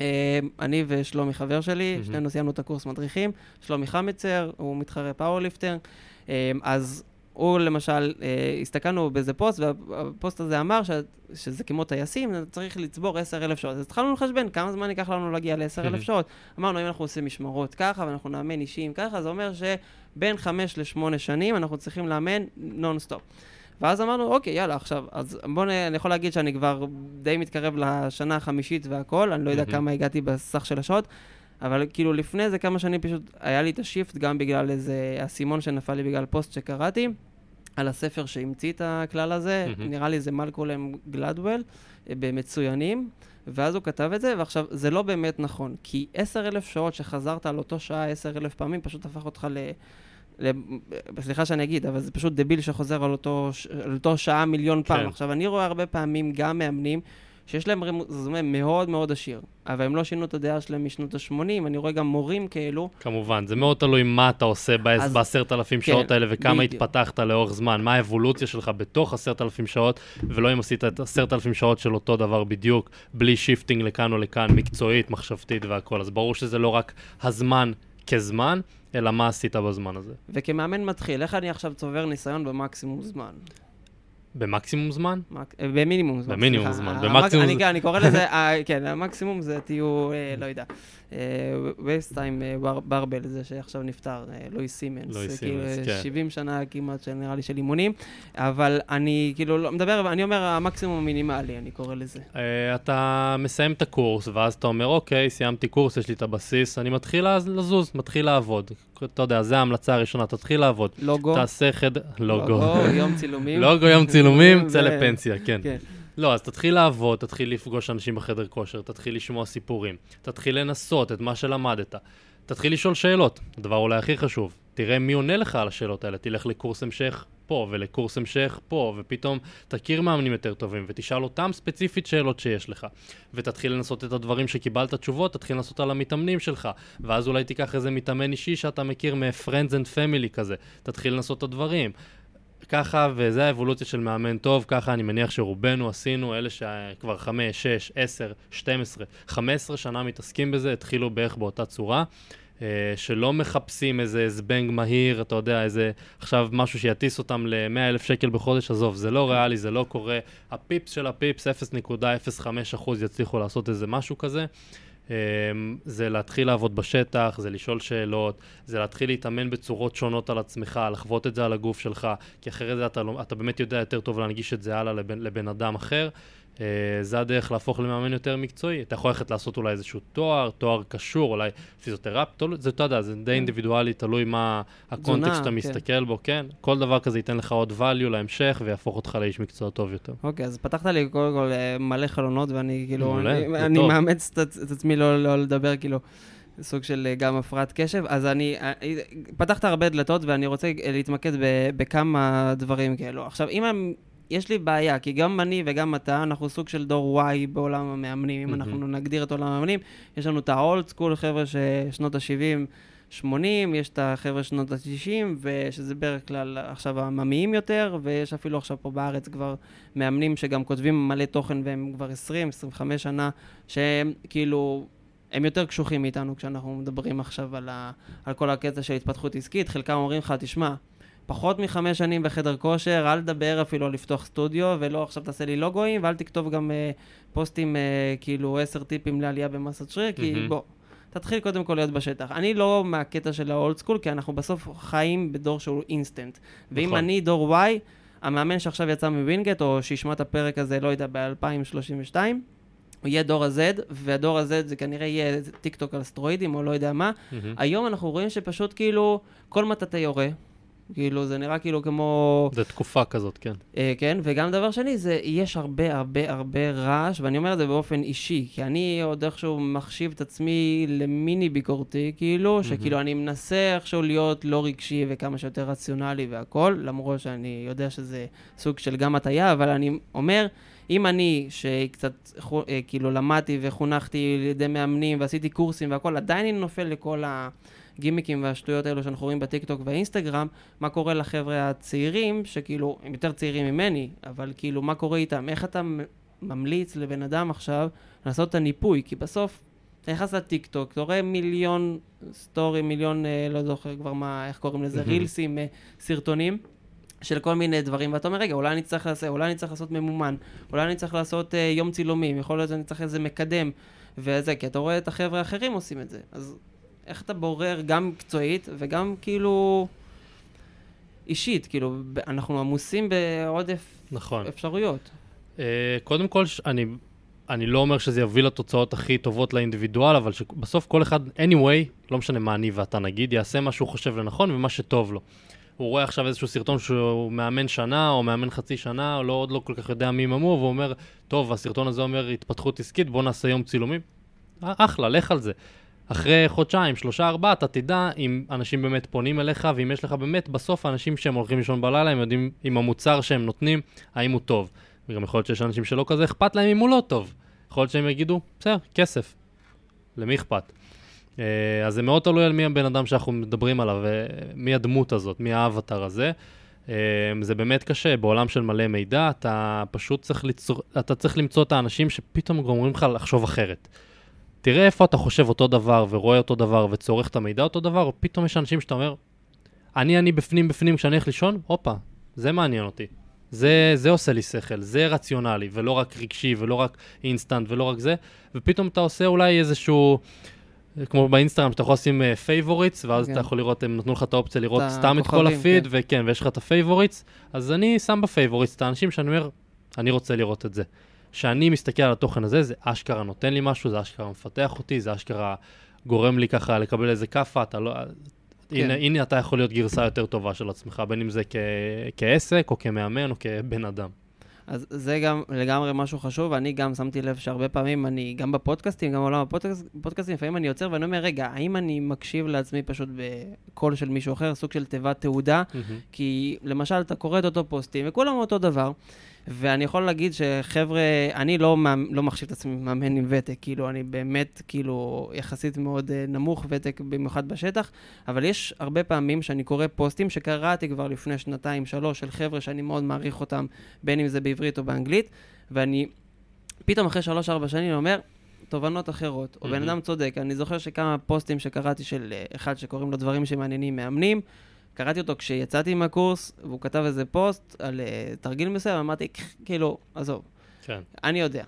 אה, אני ושלומי חבר שלי. שנינו סיימנו את הקורס מדריכים, שלומי חמצר, הוא מתחרה powerlifter, אה, אז הוא למשל, אה, הסתכלנו באיזה פוסט, והפוסט הזה אמר ש, שזה כמו טייסים, צריך לצבור 10,000 שעות. אז התחלנו לחשבן כמה זמן ייקח לנו להגיע ל-10,000 Mhm. שעות. אמרנו, אם אנחנו עושים משמרות ככה, ואנחנו נאמן אישיים ככה, זה אומר שבין 5 ל-8 שנים אנחנו צריכים לאמן נונסטופ. ואז אמרנו, אוקיי, יאללה, עכשיו, אז בואו, אני יכול להגיד שאני כבר די מתקרב לשנה החמישית והכל, אני לא יודע. כמה הגעתי בסך של השעות, אבל כאילו לפני זה כמה שנים פשוט היה לי את ה shift, גם בגלל איזה אסימון שנפל לי בגלל פוסט שקראתי, על הספר שהמציא את הכלל הזה, Mhm. נראה לי זה מלקולם גלדוול, אה, במצוינים, ואז הוא כתב את זה, ועכשיו, זה לא באמת נכון, כי עשר אלף שעות שחזרת על אותו שעה עשר אלף פעמים, פשוט הפך אותך ל... ל... סליחה שאני אגיד, אבל זה פשוט דביל שחוזר על אותו, ש- על אותו שעה מיליון פעם. כן. עכשיו, אני רואה הרבה פעמים גם מאמנים שיש להם רזומה מאוד מאוד עשיר, אבל הם לא שינו את הדעה שלהם משנות ה-80, אני רואה גם מורים כאלו, כמובן, זה מאוד תלוי מה אתה עושה בעשרת אלפים כן, שעות האלה וכמה בדיוק. התפתחת לאורך זמן, מה האבולוציה שלך בתוך עשרת אלפים שעות, ולא אם עשית את עשרת אלפים שעות של אותו דבר בדיוק, בלי shifting לכאן או לכאן, מקצועית, מחשבתית והכל. אז ברור שזה לא רק הזמן כזמן, אלא מה עשית בזמן הזה. וכמאמן מתחיל, איך אני עכשיו צובר ניסיון במקסימום זמן? במקסימום זמן? מק... אה, במינימום זמן, במינימום סליחה. זמן, המק- במקסימום כן, אני קורא לזה, אה, כן, המקסימום זה תהיו, אה, לא יודע, וייסטיים ברבל, זה שעכשיו נפטר, אה, לואי סימנס. לואי כאילו, סימנס, אה, כן. 70 שנה כמעט, נראה לי, של אימונים, אבל אני כאילו לא מדבר, אני אומר המקסימום המינימלי, אני קורא לזה. אה, אתה מסיים את הקורס, ואז אתה אומר, אוקיי, סיימתי קורס, יש לי את הבסיס, אני מתחיל לז- לזוז, מתחיל לעבוד. אתה יודע, זו ההמלצה הראשונה, תתחיל לעבוד. לוגו, תעשה חדר... לוגו. לוגו, יום צילומים. לוגו יום צילומים, צא ו- לפנסיה, כן. כן. לא, אז תתחיל לעבוד, תתחיל לפגוש אנשים בחדר כושר, תתחיל לשמוע סיפורים, תתחיל לנסות את מה שלמדת, תתחיל לשאול שאלות, הדבר אולי הכי חשוב. תראה מי עונה לך על השאלות האלה, תלך לקורס המשך פה, ולקורס המשך פה, ופתאום תכיר מאמנים יותר טובים, ותשאל אותם ספציפית שאלות שיש לך. ותתחיל לנסות את הדברים שקיבלת תשובות, תתחיל לנסות על המתאמנים שלך. ואז אולי תיקח איזה מתאמן אישי שאתה מכיר מ-Friends and Family כזה. תתחיל לנסות את הדברים. ככה, וזה האבולוציה של מאמן טוב, ככה אני מניח שרובנו עשינו, אלה שכבר 5, 6, 10, 12, 15 שנה מתעסקים בזה, התחילו בערך באותה צורה. אה, שלא מחפשים איזה זבנג מהיר, אתה יודע, איזה עכשיו משהו שיטיס אותם ל-100 אלף שקל בחודש, עזוב, זה לא ריאלי, זה לא קורה. הפיפס של הפיפס, 0.05% יצליחו לעשות איזה משהו כזה. אמ, זה להתחיל לעבוד בשטח, זה לשאול שאלות, זה להתחיל להתאמן בצורות שונות על עצמך, לחוות את זה על הגוף שלך, כי אחרי זה אתה, לא, אתה באמת יודע יותר טוב להנגיש את זה הלאה לבן, לבן אדם אחר. Uh, זה הדרך להפוך למאמן יותר מקצועי. אתה יכול ללכת לעשות אולי איזשהו תואר, תואר קשור, אולי פיזיותרפ, זה, אתה יודע, זה די כן. אינדיבידואלי, תלוי מה הקונטקסט שאתה כן. מסתכל בו, כן. כל דבר כזה ייתן לך עוד value להמשך ויהפוך אותך לאיש מקצוע טוב יותר. אוקיי, okay, אז פתחת לי קודם כל אה, מלא חלונות, ואני כאילו, אני, אני מאמץ את, את עצמי לא, לא לדבר, כאילו. סוג של אה, גם הפרעת קשב. אז אני, פתחת הרבה דלתות ואני רוצה להתמקד בכמה דברים כאלו. עכשיו, אם הם יש לי בעיה, כי גם אני וגם אתה, אנחנו סוג של דור Y בעולם המאמנים, אם. אנחנו נגדיר את עולם המאמנים. יש לנו את האולד סקול, חבר'ה ששנות ה-70, 80, יש את החבר'ה שנות ה-90, ושזה בערך כלל עכשיו העממיים יותר, ויש אפילו עכשיו פה בארץ כבר מאמנים שגם כותבים מלא תוכן והם כבר 20, 25 שנה, שהם כאילו... הם יותר קשוחים מאיתנו כשאנחנו מדברים עכשיו על, ה, על כל הקטע של התפתחות עסקית. חלקם אומרים לך, תשמע, פחות מחמש שנים בחדר כושר, אל תדבר אפילו על לפתוח סטודיו, ולא עכשיו תעשה לי לוגויים, ואל תכתוב גם uh, פוסטים, uh, כאילו עשר טיפים לעלייה במסת שריר, כי mm-hmm. בוא, תתחיל קודם כל להיות בשטח. אני לא מהקטע של ה old school, כי אנחנו בסוף חיים בדור שהוא אינסטנט. ואם נכון. אני דור Y, המאמן שעכשיו יצא מווינגייט, או שישמע את הפרק הזה, לא יודע, ב-2032, הוא יהיה דור ה-Z, והדור ה-Z זה כנראה יהיה טיק טוק על סטרואידים, או לא יודע מה. Mm-hmm. היום אנחנו רואים שפשוט כאילו, כל מטאטא יורה, כאילו, זה נראה כאילו כמו... זה תקופה כזאת, כן. אה, כן, וגם דבר שני, זה, יש הרבה הרבה הרבה רעש, ואני אומר את זה באופן אישי, כי אני עוד איכשהו מחשיב את עצמי למיני ביקורתי, כאילו, mm-hmm. שכאילו אני מנסה איכשהו להיות לא רגשי וכמה שיותר רציונלי והכול, למרות שאני יודע שזה סוג של גם הטעיה, אבל אני אומר... אם אני, שקצת אה, כאילו למדתי וחונכתי על ידי מאמנים ועשיתי קורסים והכול, עדיין אני נופל לכל ה... הגימיקים והשטויות האלו שאנחנו רואים בטיקטוק והאינסטגרם, מה קורה לחבר'ה הצעירים, שכאילו, הם יותר צעירים ממני, אבל כאילו, מה קורה איתם? איך אתה ממליץ לבן אדם עכשיו לעשות את הניפוי? כי בסוף, אתה נכנס לטיקטוק, אתה רואה מיליון סטורי, מיליון, אה, לא זוכר כבר מה, איך קוראים לזה, רילסים, אה, סרטונים. של כל מיני דברים, ואתה אומר, רגע, אולי אני צריך לעשות, אולי אני צריך לעשות ממומן, אולי אני צריך לעשות אה, יום צילומים, יכול להיות שאני צריך איזה מקדם, וזה, כי אתה רואה את החבר'ה האחרים עושים את זה. אז איך אתה בורר גם מקצועית וגם כאילו אישית, כאילו, אנחנו עמוסים בעודף נכון. אפשרויות. Uh, קודם כל, אני, אני לא אומר שזה יביא לתוצאות הכי טובות לאינדיבידואל, אבל שבסוף כל אחד, anyway, לא משנה מה אני ואתה נגיד, יעשה מה שהוא חושב לנכון ומה שטוב לו. הוא רואה עכשיו איזשהו סרטון שהוא מאמן שנה, או מאמן חצי שנה, או לא, עוד לא כל כך יודע מי ממו, והוא אומר, טוב, הסרטון הזה אומר התפתחות עסקית, בוא נעשה יום צילומים. אחלה, לך על זה. אחרי חודשיים, שלושה, ארבעה, אתה תדע אם אנשים באמת פונים אליך, ואם יש לך באמת, בסוף האנשים שהם הולכים לישון בלילה, הם יודעים אם המוצר שהם נותנים, האם הוא טוב. וגם יכול להיות שיש אנשים שלא כזה אכפת להם אם הוא לא טוב. יכול להיות שהם יגידו, בסדר, כסף. למי אכפת? אה, אז זה מאוד תלוי על מי הבן אדם שאנחנו מדברים עליו, מי הדמות הזאת, מי האבטר הזה. אה, זה באמת קשה, בעולם של מלא מידע, אתה פשוט צריך, ליצור, אתה צריך למצוא את האנשים שפתאום גורמים לך לחשוב אחרת. תראה איפה אתה חושב אותו דבר ורואה אותו דבר וצורך את המידע אותו דבר, ופתאום יש אנשים שאתה אומר, אני, אני בפנים בפנים כשאני הולך לישון, הופה, זה מעניין אותי. זה, זה עושה לי שכל, זה רציונלי, ולא רק רגשי, ולא רק אינסטנט, ולא רק זה, ופתאום אתה עושה אולי איזשהו, כמו באינסטגרם, שאתה יכול לשים favorites, uh, ואז כן. אתה יכול לראות, הם נתנו לך את האופציה לראות סתם את כל הפיד, כן. וכן, ויש לך את ה favorites, אז אני שם ב favorites את האנשים שאני אומר, אני רוצה לראות את זה. כשאני מסתכל על התוכן הזה, זה אשכרה נותן לי משהו, זה אשכרה מפתח אותי, זה אשכרה גורם לי ככה לקבל איזה כאפה, אתה לא... כן. הנה, הנה אתה יכול להיות גרסה יותר טובה של עצמך, בין אם זה כ... כעסק, או כמאמן, או כבן אדם. אז זה גם לגמרי משהו חשוב, ואני גם שמתי לב שהרבה פעמים אני, גם בפודקאסטים, גם בעולם הפודקאסטים, לפעמים אני עוצר ואני אומר, רגע, האם אני מקשיב לעצמי פשוט בקול של מישהו אחר, סוג של תיבת תעודה? כי למשל, אתה קורא את אותו פוסטים, וכולם אותו דבר. ואני יכול להגיד שחבר'ה, אני לא, לא מחשיב את עצמי מאמן עם ותק, כאילו, אני באמת, כאילו, יחסית מאוד uh, נמוך ותק, במיוחד בשטח, אבל יש הרבה פעמים שאני קורא פוסטים שקראתי כבר לפני שנתיים, שלוש, של חבר'ה שאני מאוד מעריך אותם, בין אם זה בעברית או באנגלית, ואני פתאום אחרי שלוש-ארבע שנים אומר, תובנות אחרות, mm-hmm. או בן אדם צודק. אני זוכר שכמה פוסטים שקראתי של uh, אחד שקוראים לו דברים שמעניינים מאמנים, קראתי אותו כשיצאתי מהקורס, והוא כתב איזה פוסט על uh, תרגיל מסוים, אמרתי, כאילו, עזוב, כן. אני יודע.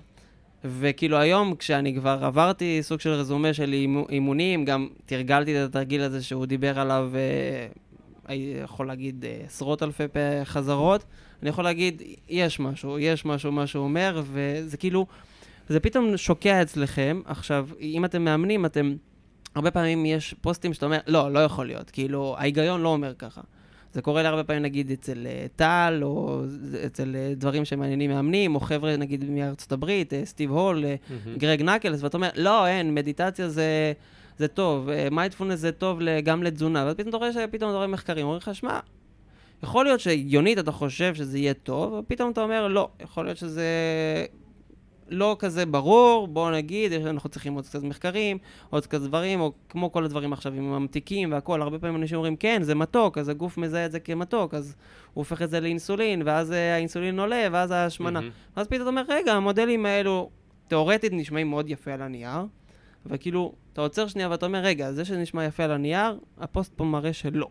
וכאילו היום, כשאני כבר עברתי סוג של רזומה של אימונים, גם תרגלתי את התרגיל הזה שהוא דיבר עליו, uh, יכול להגיד, uh, עשרות אלפי חזרות, אני יכול להגיד, יש משהו, יש משהו, מה שהוא אומר, וזה כאילו, זה פתאום שוקע אצלכם. עכשיו, אם אתם מאמנים, אתם... הרבה פעמים יש פוסטים שאתה אומר, לא, לא יכול להיות, כאילו, ההיגיון לא אומר ככה. זה קורה לי הרבה פעמים, נגיד, אצל uh, טל, או אצל uh, דברים שמעניינים מאמנים, או חבר'ה, נגיד, מארצות הברית, uh, סטיב הול, mm-hmm. גרג נקלס, ואתה אומר, לא, אין, מדיטציה זה, זה טוב, מיינדפולנס זה טוב גם לתזונה, ואז פתאום אתה רואה שפתאום אתה רואה מחקרים, אומרים לך, שמע, יכול להיות שהגיונית אתה חושב שזה יהיה טוב, ופתאום אתה אומר, לא, יכול להיות שזה לא כזה ברור, בואו נגיד, אנחנו צריכים עוד קצת מחקרים, עוד קצת דברים, או כמו כל הדברים עכשיו עם הממתיקים והכול, הרבה פעמים אנשים אומרים, כן, זה מתוק, אז הגוף מזהה את זה כמתוק, אז הוא הופך את זה לאינסולין, ואז אה, האינסולין עולה, ואז ההשמנה. Mm-hmm. ואז פתאום אתה אומר, רגע, המודלים האלו, תאורטית נשמעים מאוד יפה על הנייר, וכאילו, אתה עוצר שנייה ואתה אומר, רגע, זה שנשמע יפה על הנייר, הפוסט פה מראה שלא.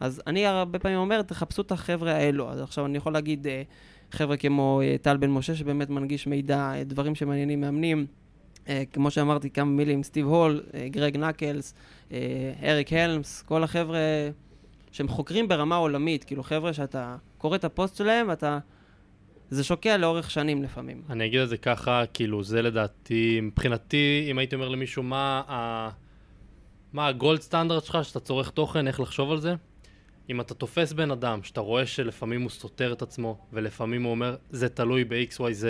אז אני הרבה פעמים אומר, תחפשו את החבר'ה האלו. אז עכשיו אני יכול להגיד... Uh, חבר'ה כמו uh, טל בן משה, שבאמת מנגיש מידע, uh, דברים שמעניינים מאמנים. Uh, כמו שאמרתי, כמה מילים, סטיב הול, גרג נאקולס, אריק הלמס, כל החבר'ה שהם חוקרים ברמה עולמית, כאילו חבר'ה שאתה קורא את הפוסט שלהם, אתה... זה שוקע לאורך שנים לפעמים. אני אגיד את זה ככה, כאילו, זה לדעתי, מבחינתי, אם הייתי אומר למישהו, מה, ה... מה ה gold standard שלך, שאתה צורך תוכן, איך לחשוב על זה? אם אתה תופס בן אדם שאתה רואה שלפעמים הוא סותר את עצמו ולפעמים הוא אומר זה תלוי ב-XYZ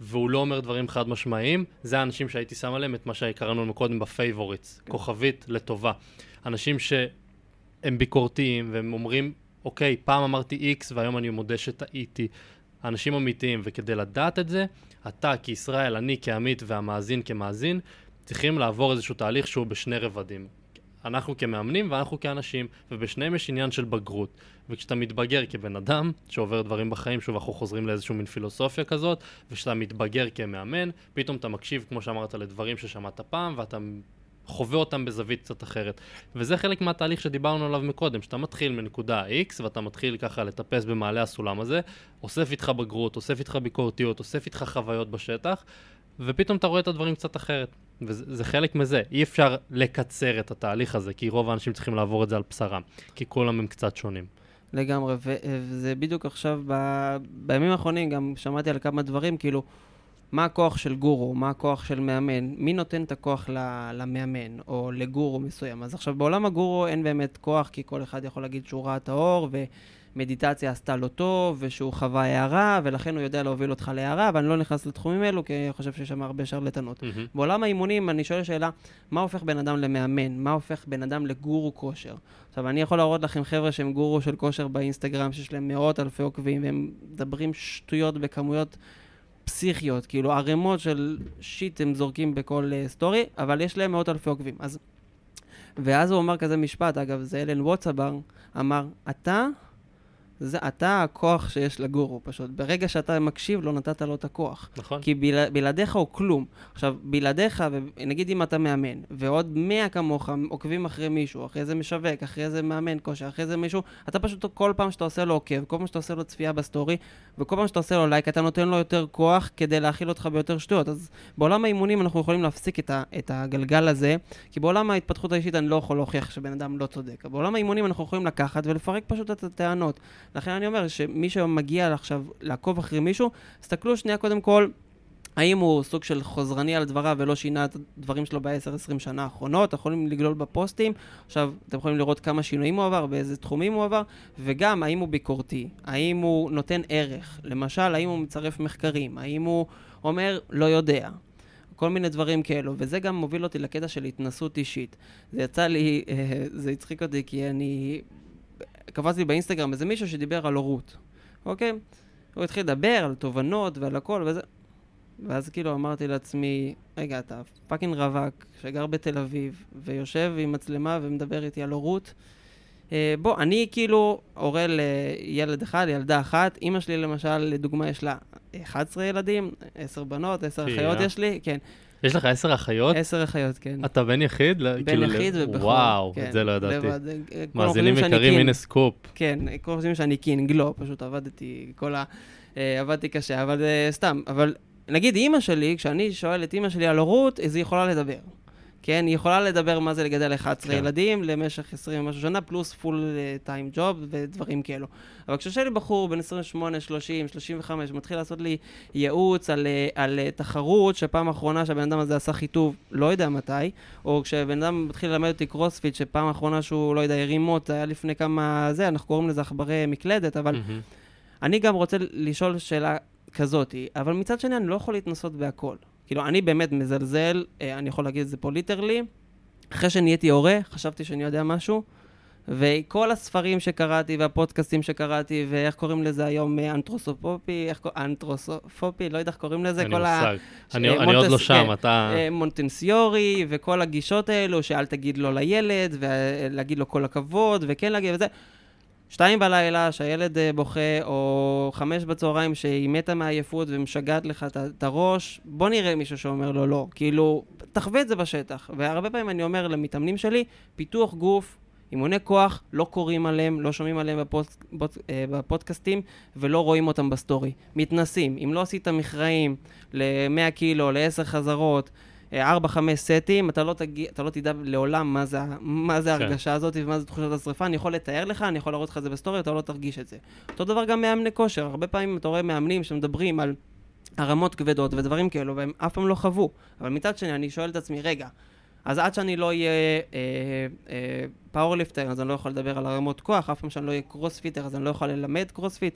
והוא לא אומר דברים חד משמעיים, זה האנשים שהייתי שם עליהם את מה שקראנו קודם ב favorites, כן. כוכבית לטובה. אנשים שהם ביקורתיים והם אומרים אוקיי, פעם אמרתי X והיום אני מודה שטעיתי. אנשים אמיתיים, וכדי לדעת את זה, אתה כישראל, אני כעמית והמאזין כמאזין, צריכים לעבור איזשהו תהליך שהוא בשני רבדים. אנחנו כמאמנים ואנחנו כאנשים, ובשניהם יש עניין של בגרות. וכשאתה מתבגר כבן אדם, שעובר דברים בחיים, שוב אנחנו חוזרים לאיזושהי מין פילוסופיה כזאת, וכשאתה מתבגר כמאמן, פתאום אתה מקשיב, כמו שאמרת, לדברים ששמעת פעם, ואתה חווה אותם בזווית קצת אחרת. וזה חלק מהתהליך שדיברנו עליו מקודם, שאתה מתחיל מנקודה X, ואתה מתחיל ככה לטפס במעלה הסולם הזה, אוסף איתך בגרות, אוסף איתך ביקורתיות, אוסף איתך חוויות בשטח, ופתאום אתה רואה את הדברים קצת אחרת. וזה חלק מזה, אי אפשר לקצר את התהליך הזה, כי רוב האנשים צריכים לעבור את זה על בשרם, כי כולם הם קצת שונים. לגמרי, וזה בדיוק עכשיו, ב... בימים האחרונים גם שמעתי על כמה דברים, כאילו, מה הכוח של גורו, מה הכוח של מאמן, מי נותן את הכוח למאמן, או לגורו מסוים. אז עכשיו, בעולם הגורו אין באמת כוח, כי כל אחד יכול להגיד שהוא ראה את האור, ו... מדיטציה עשתה לו טוב, ושהוא חווה הערה, ולכן הוא יודע להוביל אותך להערה, ואני לא נכנס לתחומים האלו, כי אני חושב שיש שם הרבה שרלטנות. Mm-hmm. בעולם האימונים, אני שואל שאלה, מה הופך בן אדם למאמן? מה הופך בן אדם לגורו כושר? עכשיו, אני יכול להראות לכם חבר'ה שהם גורו של כושר באינסטגרם, שיש להם מאות אלפי עוקבים, והם מדברים שטויות בכמויות פסיכיות, כאילו ערימות של shit הם זורקים בכל uh, סטורי, אבל יש להם מאות אלפי עוקבים. אז... ואז הוא אמר כזה משפט, אגב, זה אלן ווטסאבר, אמר, אתה זה אתה הכוח שיש לגורו, פשוט. ברגע שאתה מקשיב, לא נתת לו את הכוח. נכון. כי בל, בלעדיך הוא כלום. עכשיו, בלעדיך, נגיד אם אתה מאמן, ועוד מאה כמוך עוקבים אחרי מישהו, אחרי זה משווק, אחרי זה מאמן כושר, אחרי זה מישהו, אתה פשוט כל פעם שאתה עושה לו עוקב, כל פעם שאתה עושה לו צפייה בסטורי, וכל פעם שאתה עושה לו לייק, אתה נותן לו יותר כוח כדי להכיל אותך ביותר שטויות. אז בעולם האימונים אנחנו יכולים להפסיק את, ה, את הגלגל הזה, כי בעולם ההתפתחות האישית אני לא יכול להוכיח שבן אדם לא צודק. בעולם האימונים אנחנו יכולים לקחת ולפרק פשוט את הטענות. לכן אני אומר שמי שמגיע עכשיו לעקוב אחרי מישהו, תסתכלו שנייה קודם כל האם הוא סוג של חוזרני על דבריו ולא שינה את הדברים שלו ב-10-20 שנה האחרונות? אתם יכולים לגלול בפוסטים. עכשיו, אתם יכולים לראות כמה שינויים הוא עבר, באיזה תחומים הוא עבר, וגם האם הוא ביקורתי, האם הוא נותן ערך. למשל, האם הוא מצרף מחקרים, האם הוא אומר לא יודע. כל מיני דברים כאלו, וזה גם מוביל אותי לקטע של התנסות אישית. זה יצא לי, אה, זה הצחיק אותי כי אני... קפצתי באינסטגרם איזה מישהו שדיבר על הורות, אוקיי? הוא התחיל לדבר על תובנות ועל הכל וזה, ואז כאילו אמרתי לעצמי, רגע, אתה fucking רווק שגר בתל אביב, ויושב עם מצלמה ומדבר איתי על הורות. אה, בוא, אני כאילו הורה לילד אחד, ילדה אחת. אימא שלי למשל, לדוגמה, יש לה 11 ילדים, 10 בנות, 10 אחיות יש לי, כן. יש לך 10 אחיות? 10 אחיות, כן. אתה בן יחיד? בן כאילו יחיד ובכור. וואו, כן, את זה לא ידעתי. לבד. מאזינים יקרים, הנה סקופ. כן, כל חושבים שאני קינג, לא, פשוט עבדתי כל ה... אה, עבדתי קשה, אבל אה, סתם, אבל נגיד אימא שלי, כשאני שואל את אימא שלי על הורות, אז היא יכולה לדבר. כן, היא יכולה לדבר מה זה לגדל 11 כן. ילדים למשך 20 ומשהו שנה, פלוס full time job ודברים כאלו. אבל כשיושב לי בחור בן 28, 30, 35, מתחיל לעשות לי ייעוץ על, אה, על תחרות, שפעם האחרונה שהבן אדם הזה עשה חיטוב, לא יודע מתי, או כשבן אדם מתחיל ללמד אותי קרוספיט, שפעם האחרונה שהוא, לא יודע, הרים מוט, היה לפני כמה זה, אנחנו קוראים לזה עכברי מקלדת, אבל mm-hmm. אני גם רוצה לשאול שאלה כזאתי, אבל מצד שני אני לא יכול להתנסות בהכל. כאילו, אני באמת מזלזל, אה, אני יכול להגיד את זה פה ליטרלי. אחרי שנהייתי הורה, חשבתי שאני יודע משהו, וכל הספרים שקראתי והפודקאסטים שקראתי, ואיך קוראים לזה היום, אה, אנתרוסופופי, איך קוראים, אנתרוסופופי, לא יודע איך קוראים לזה, כל ה... אני, אני עוד לא שם, אתה... אה, מונטנסיורי, וכל הגישות האלו, שאל תגיד לו לילד, ולהגיד לו כל הכבוד, וכן להגיד וזה. שתיים בלילה, שהילד אה, בוכה, או חמש בצהריים שהיא מתה מעייפות ומשגעת לך את הראש, בוא נראה מישהו שאומר לו לא. כאילו, תחווה את זה בשטח. והרבה פעמים אני אומר למתאמנים שלי, פיתוח גוף, אימוני כוח, לא קוראים עליהם, לא שומעים עליהם בפוד, בפוד, אה, בפודקאסטים ולא רואים אותם בסטורי. מתנסים. אם לא עשית מכרעים ב-100 קילו, ל-10 חזרות, ארבע, חמש סטים, אתה לא, תגיע, אתה לא תדע לעולם מה זה, מה זה כן. ההרגשה הזאת ומה זה תחושת השרפה. אני יכול לתאר לך, אני יכול להראות לך את זה בסטורי, אתה לא תרגיש את זה. אותו דבר גם מאמני כושר. הרבה פעמים אתה רואה מאמנים שמדברים על הרמות כבדות ודברים כאלו, והם אף פעם לא חוו. אבל מצד שני, אני שואל את עצמי, רגע, אז עד שאני לא אהיה powerlifter, אה, אה, אז אני לא יכול לדבר על הרמות כוח, אף פעם שאני לא אהיה crossfitter, אז אני לא יכול ללמד קרוספיט.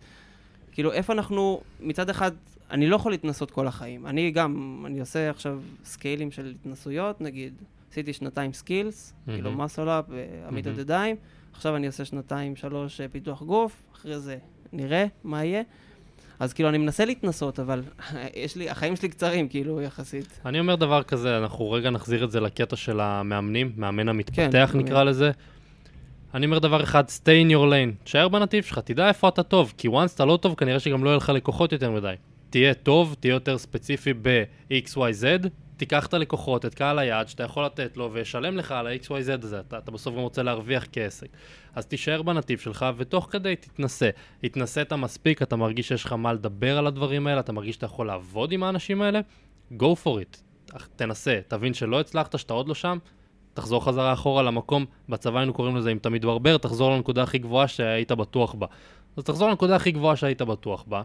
כאילו, איפה אנחנו, מצד אחד, אני לא יכול להתנסות כל החיים. אני גם, אני עושה עכשיו skill ים של התנסויות, נגיד, עשיתי שנתיים skills, mm-hmm. כאילו muscle up ועמידות mm-hmm. ידיים, עכשיו אני עושה שנתיים, שלוש אה, פיתוח גוף, אחרי זה נראה מה יהיה. אז כאילו, אני מנסה להתנסות, אבל יש לי, החיים שלי קצרים, כאילו, יחסית. אני אומר דבר כזה, אנחנו רגע נחזיר את זה לקטע של המאמנים, מאמן המתפתח כן, נקרא לזה. אני אומר דבר אחד, stay in your lane, תשאר בנתיב שלך, תדע איפה אתה טוב, כי once אתה לא טוב, כנראה שגם לא יהיה לך לקוחות יותר מדי. תהיה טוב, תהיה יותר ספציפי ב-XYZ, תיקח את הלקוחות, את קהל היעד שאתה יכול לתת לו וישלם לך על ה-XYZ הזה, אתה, אתה בסוף גם רוצה להרוויח כעסק. אז תישאר בנתיב שלך ותוך כדי תתנסה. התנסית מספיק, אתה מרגיש שיש לך מה לדבר על הדברים האלה, אתה מרגיש שאתה יכול לעבוד עם האנשים האלה, go for it. תנסה, תבין שלא הצלחת, שאתה עוד לא שם, תחזור חזרה אחורה למקום, בצבא היינו קוראים לזה אם אתה מתברבר, תחזור לנקודה הכי גבוהה שהיית בטוח בה. אז תחזור לנקודה הכי גבוהה שהיית בטוח בה,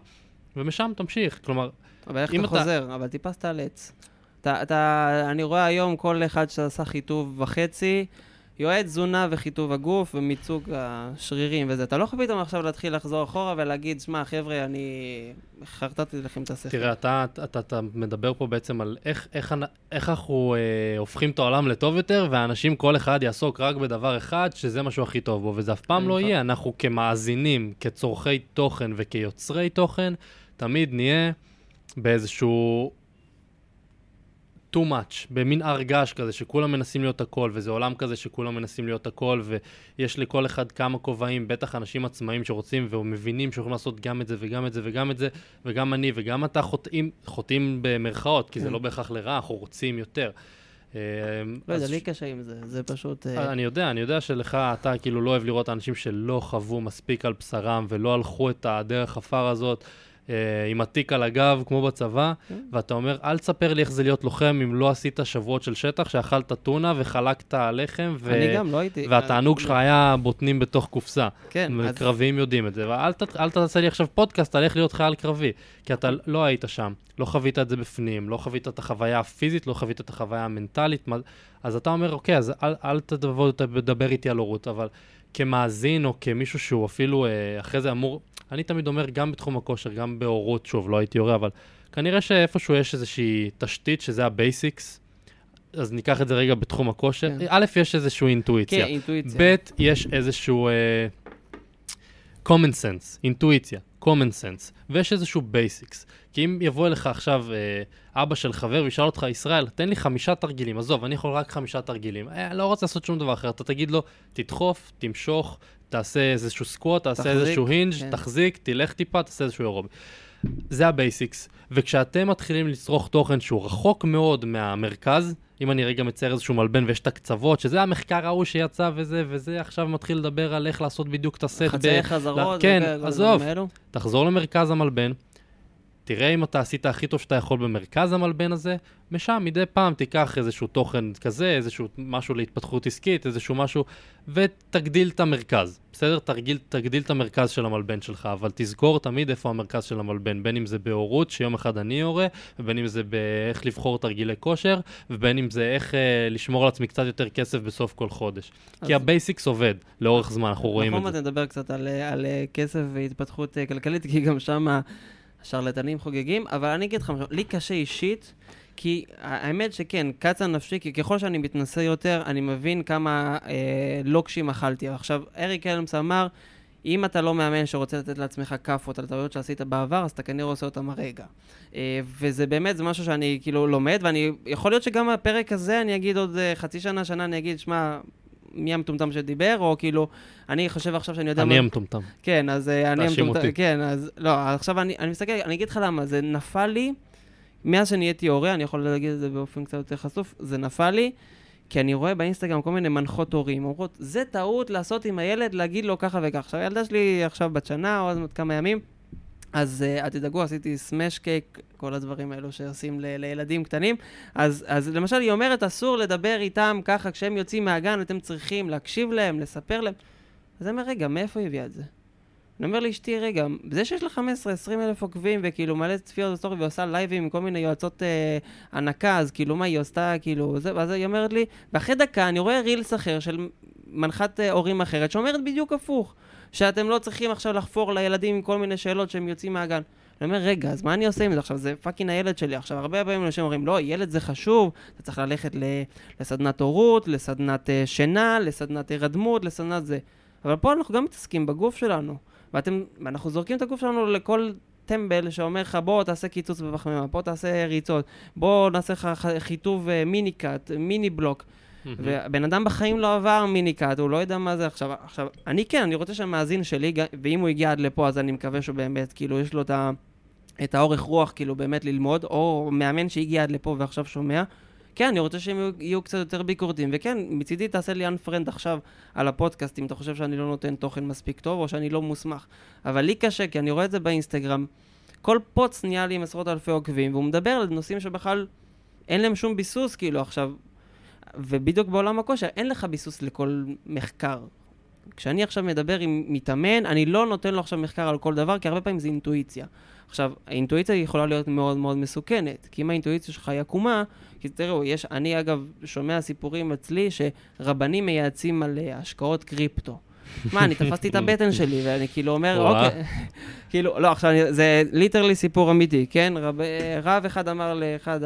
ומשם תמשיך. כלומר, אבל איך אתה, אתה חוזר? אבל טיפסת על עץ. אתה, אתה, אני רואה היום כל אחד שעשה חיטוב וחצי, יועץ תזונה וחיטוב הגוף ומיצוג השרירים וזה. אתה לא יכול פתאום עכשיו להתחיל לחזור אחורה ולהגיד, שמע, חבר'ה, אני חרטטתי לכם את השכל. תראה, אתה, אתה, אתה מדבר פה בעצם על איך, איך, איך אנחנו אה, הופכים את העולם לטוב יותר, ואנשים, כל אחד יעסוק רק בדבר אחד, שזה משהו הכי טוב בו, וזה אף פעם לא יהיה. אנחנו כמאזינים, כצורכי תוכן וכיוצרי תוכן, תמיד נהיה באיזשהו too much, במין הר געש כזה, שכולם מנסים להיות הכל, וזה עולם כזה שכולם מנסים להיות הכל, ויש לכל אחד כמה כובעים, בטח אנשים עצמאים שרוצים ומבינים שיכולים לעשות גם את זה וגם את זה וגם את זה, וגם אני וגם אתה חוטאים, חוטאים במרכאות, כי זה כן. לא בהכרח לרע, אנחנו רוצים יותר. אה, לא יודע, לי קשה עם זה, זה פשוט... אה, אני יודע, אני יודע שלך, אתה כאילו לא אוהב לראות אנשים שלא חוו מספיק על בשרם ולא הלכו את הדרך עפר הזאת. אה, עם התיק על הגב, כמו בצבא, כן. ואתה אומר, אל תספר לי איך זה להיות לוחם אם לא עשית שבועות של שטח, שאכלת טונה וחלקת לחם, ו... אני גם לא הייתי... והתענוג שלך היה בוטנים בתוך קופסה. כן, אז- קרביים יודעים את זה, ואל ת- תעשה לי עכשיו פודקאסט על איך להיות חייל קרבי, כי אתה לא היית שם, לא חווית את זה בפנים, לא חווית את החוויה הפיזית, לא חווית את החוויה המנטלית, מה- אז אתה אומר, אוקיי, אז אל, אל תבוא לדבר איתי על הורות, אבל כמאזין או כמישהו שהוא אפילו אה, אחרי זה אמור, אני תמיד אומר, גם בתחום הכושר, גם בהורות, שוב, לא הייתי הורה, אבל כנראה שאיפשהו יש איזושהי תשתית, שזה ה basics, אז ניקח את זה רגע בתחום הכושר. כן. א', יש איזושהי אינטואיציה. כן, אינטואיציה. ב', יש איזשהו uh, common sense, אינטואיציה, common sense, ויש איזשהו basics. כי אם יבוא אליך עכשיו uh, אבא של חבר וישאל אותך, ישראל, תן לי חמישה תרגילים, עזוב, אני יכול רק חמישה תרגילים. אה, לא רוצה לעשות שום דבר אחר, אתה תגיד לו, תדחוף, תמשוך, תעשה איזשהו squat, תעשה תחזיק, איזשהו hinge, כן. תחזיק, תלך טיפה, תעשה איזשהו אירובי. זה ה basics, וכשאתם מתחילים לצרוך תוכן שהוא רחוק מאוד מהמרכז, אם אני רגע מצייר איזשהו מלבן ויש את הקצוות, שזה המחקר ההוא שיצא וזה, וזה עכשיו מתחיל לדבר על איך לעשות בדיוק את הסט. ב- חצאי חזרות. כן, וכאלה, כל עזוב. תחזור למרכז המלבן, תראה אם אתה עשית הכי טוב שאתה יכול במרכז המלבן הזה, משם מדי פעם תיקח איזשהו תוכן כזה, איזשהו משהו להתפתחות עסקית, איזשהו משהו, ותגדיל את המרכז, בסדר? תרגיל, תגדיל את המרכז של המלבן שלך, אבל תזכור תמיד איפה המרכז של המלבן, בין אם זה בהורות, שיום אחד אני הורה, ובין אם זה באיך לבחור תרגילי כושר, ובין אם זה איך אה, לשמור על עצמי קצת יותר כסף בסוף כל חודש. אז- כי ה basics עובד לאורך זמן, אנחנו רואים נכון, את זה. ואתה נדבר קצת על, אה, על אה, כסף והתפתחות אה, כלכלית, כי גם שם השרלטנים חוגגים, אבל אני אגיד לך משהו, לי קשה אישית, כי האמת שכן, קצה נפשי, כי ככל שאני מתנסה יותר, אני מבין כמה אה, לוקשים אכלתי. עכשיו, אריק אלמס אמר, אם אתה לא מאמן שרוצה לתת לעצמך כאפות על טעויות שעשית בעבר, אז אתה כנראה עושה אותם הרגע. אה, וזה באמת, זה משהו שאני כאילו לומד, ואני, יכול להיות שגם הפרק הזה, אני אגיד עוד אה, חצי שנה, שנה, אני אגיד, שמע, מי המטומטם שדיבר, או כאילו, אני חושב עכשיו שאני יודע... אני מה- המטומטם. כן, אז אה, אני תאשים המטומטם, אותי. כן, אז לא, עכשיו אני, אני מסתכל, אני אגיד לך למה, זה נפל לי, מאז שנהייתי הורה, אני יכול להגיד את זה באופן קצת יותר חשוף, זה נפל לי, כי אני רואה באינסטגרם כל מיני מנחות הורים, אומרות, זה טעות לעשות עם הילד, להגיד לו ככה וככה. עכשיו, הילדה שלי עכשיו בת שנה, או עוד כמה ימים, אז uh, אל תדאגו, עשיתי smash cake, כל הדברים האלו שעושים ל- לילדים קטנים. אז, אז למשל, היא אומרת, אסור לדבר איתם ככה כשהם יוצאים מהגן, אתם צריכים להקשיב להם, לספר להם. אז אני אומר, רגע, מאיפה היא הביאה את זה? אני אומר לאשתי, רגע, זה שיש לה 15-20 אלף עוקבים וכאילו מלא צפיות בסטורי ועושה לייבים עם כל מיני יועצות אה, הנקה, אז כאילו מה היא עשתה, כאילו, זה, ואז היא אומרת לי, ואחרי דקה אני רואה reels אחר של מנחת אה, הורים אחרת שאומרת בדיוק הפוך, שאתם לא צריכים עכשיו לחפור לילדים עם כל מיני שאלות שהם יוצאים מהגן. אני אומר, רגע, אז מה אני עושה עם זה? עכשיו, זה fucking הילד שלי. עכשיו, הרבה פעמים אנשים אומרים, לא, ילד זה חשוב, אתה צריך ללכת לסדנת הורות, לסדנת אה, שינה, לסדנת הירדמות, לסדנת זה. אבל פה אנחנו גם מתעסקים בגוף שלנו. ואתם, ואנחנו זורקים את הגוף שלנו לכל טמבל שאומר לך, בוא תעשה קיצוץ בפחמימה, בוא תעשה ריצות, בוא נעשה לך חיטוב אה, mini cut, mini bulk. ובן אדם בחיים לא עבר מיני קאט, הוא לא יודע מה זה עכשיו. עכשיו, אני כן, אני רוצה שהמאזין שלי, ואם הוא הגיע עד לפה, אז אני מקווה שהוא באמת, כאילו, יש לו את, ה, את האורך רוח, כאילו, באמת ללמוד, או מאמן שהגיע עד לפה ועכשיו שומע. כן, אני רוצה שהם יהיו, יהיו קצת יותר ביקורתיים, וכן, מצידי תעשה לי unfriend עכשיו על הפודקאסט, אם אתה חושב שאני לא נותן תוכן מספיק טוב, או שאני לא מוסמך. אבל לי קשה, כי אני רואה את זה באינסטגרם. כל פוץ נהיה לי עם עשרות אלפי עוקבים, והוא מדבר על נושאים שבכלל אין להם שום ביסוס, כאילו, עכשיו... ובדיוק בעולם הכושר, אין לך ביסוס לכל מחקר. כשאני עכשיו מדבר עם מתאמן, אני לא נותן לו עכשיו מחקר על כל דבר, כי הרבה פעמים זה אינטואיציה. עכשיו, האינטואיציה יכולה להיות מאוד מאוד מסוכנת, כי אם האינטואיציה שלך היא עקומה, כי תראו, יש, אני אגב שומע סיפורים אצלי שרבנים מייעצים על אה, השקעות קריפטו. מה, אני תפסתי את הבטן שלי, ואני כאילו אומר. אוקיי, כאילו, לא, עכשיו, זה ליטרלי סיפור אמיתי, כן? רב, אה, רב אחד אמר לאחד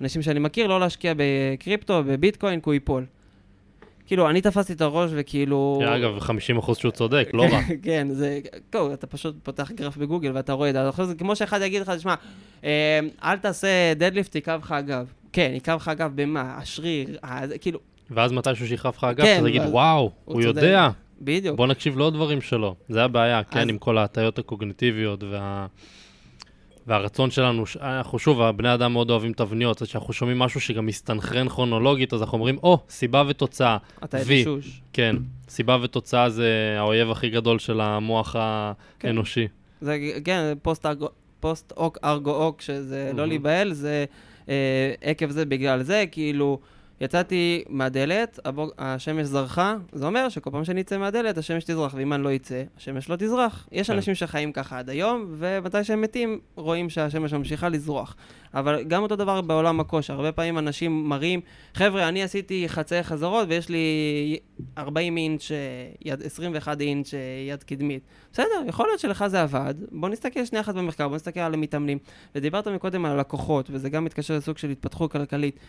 האנשים שאני מכיר לא להשקיע בקריפטו, בביטקוין, כי הוא ייפול. כאילו, אני תפסתי את הראש וכאילו... אגב, 50% שהוא צודק, לא רע. כן, זה... כאילו, אתה פשוט פותח גרף בגוגל ואתה רואה את זה. כמו שאחד יגיד לך, תשמע, אה, אל תעשה דדליפט, יכאב לך הגב. כן, יכאב לך הגב במה? השריר, כאילו, ואז מתישהו שיכאב לך הגב, כן, אתה תגיד, וואו, הוא. יודע. בדיוק. בוא נקשיב לעוד דברים שלו. זה הבעיה, כן, עם כל ההטיות הקוגניטיביות וה... והרצון שלנו, אנחנו שוב, הבני אדם מאוד אוהבים תבניות, אז כשאנחנו שומעים משהו שגם מסתנכרן כרונולוגית, אז אנחנו אומרים, או, סיבה ותוצאה. אתה וי. שוש. כן, סיבה ותוצאה זה האויב הכי גדול של המוח כן. האנושי. זה, כן, פוסט, ארגו, פוסט אוק ארגו אוק, שזה לא מהמם. להיבהל, זה אה, עקב זה בגלל זה, כאילו, יצאתי מהדלת, הבוק, השמש זרחה, זה אומר שכל פעם שאני אצא מהדלת, השמש תזרח, ואם אני לא אצא, השמש לא תזרח. יש כן. אנשים שחיים ככה עד היום, ומתי שהם מתים, רואים שהשמש ממשיכה לזרוח. אבל גם אותו דבר בעולם הכושר, הרבה פעמים אנשים מראים, חבר'ה, אני עשיתי חצאי חזרות ויש לי 40 אינץ', אה, יד, 21 אינץ' יד קדמית. בסדר, יכול להיות שלך זה עבד, בוא נסתכל שנייה אחת במחקר, בוא נסתכל על המתאמנים. ודיברת מקודם על הלקוחות, וזה גם מתקשר לסוג של התפתחות כלכלית.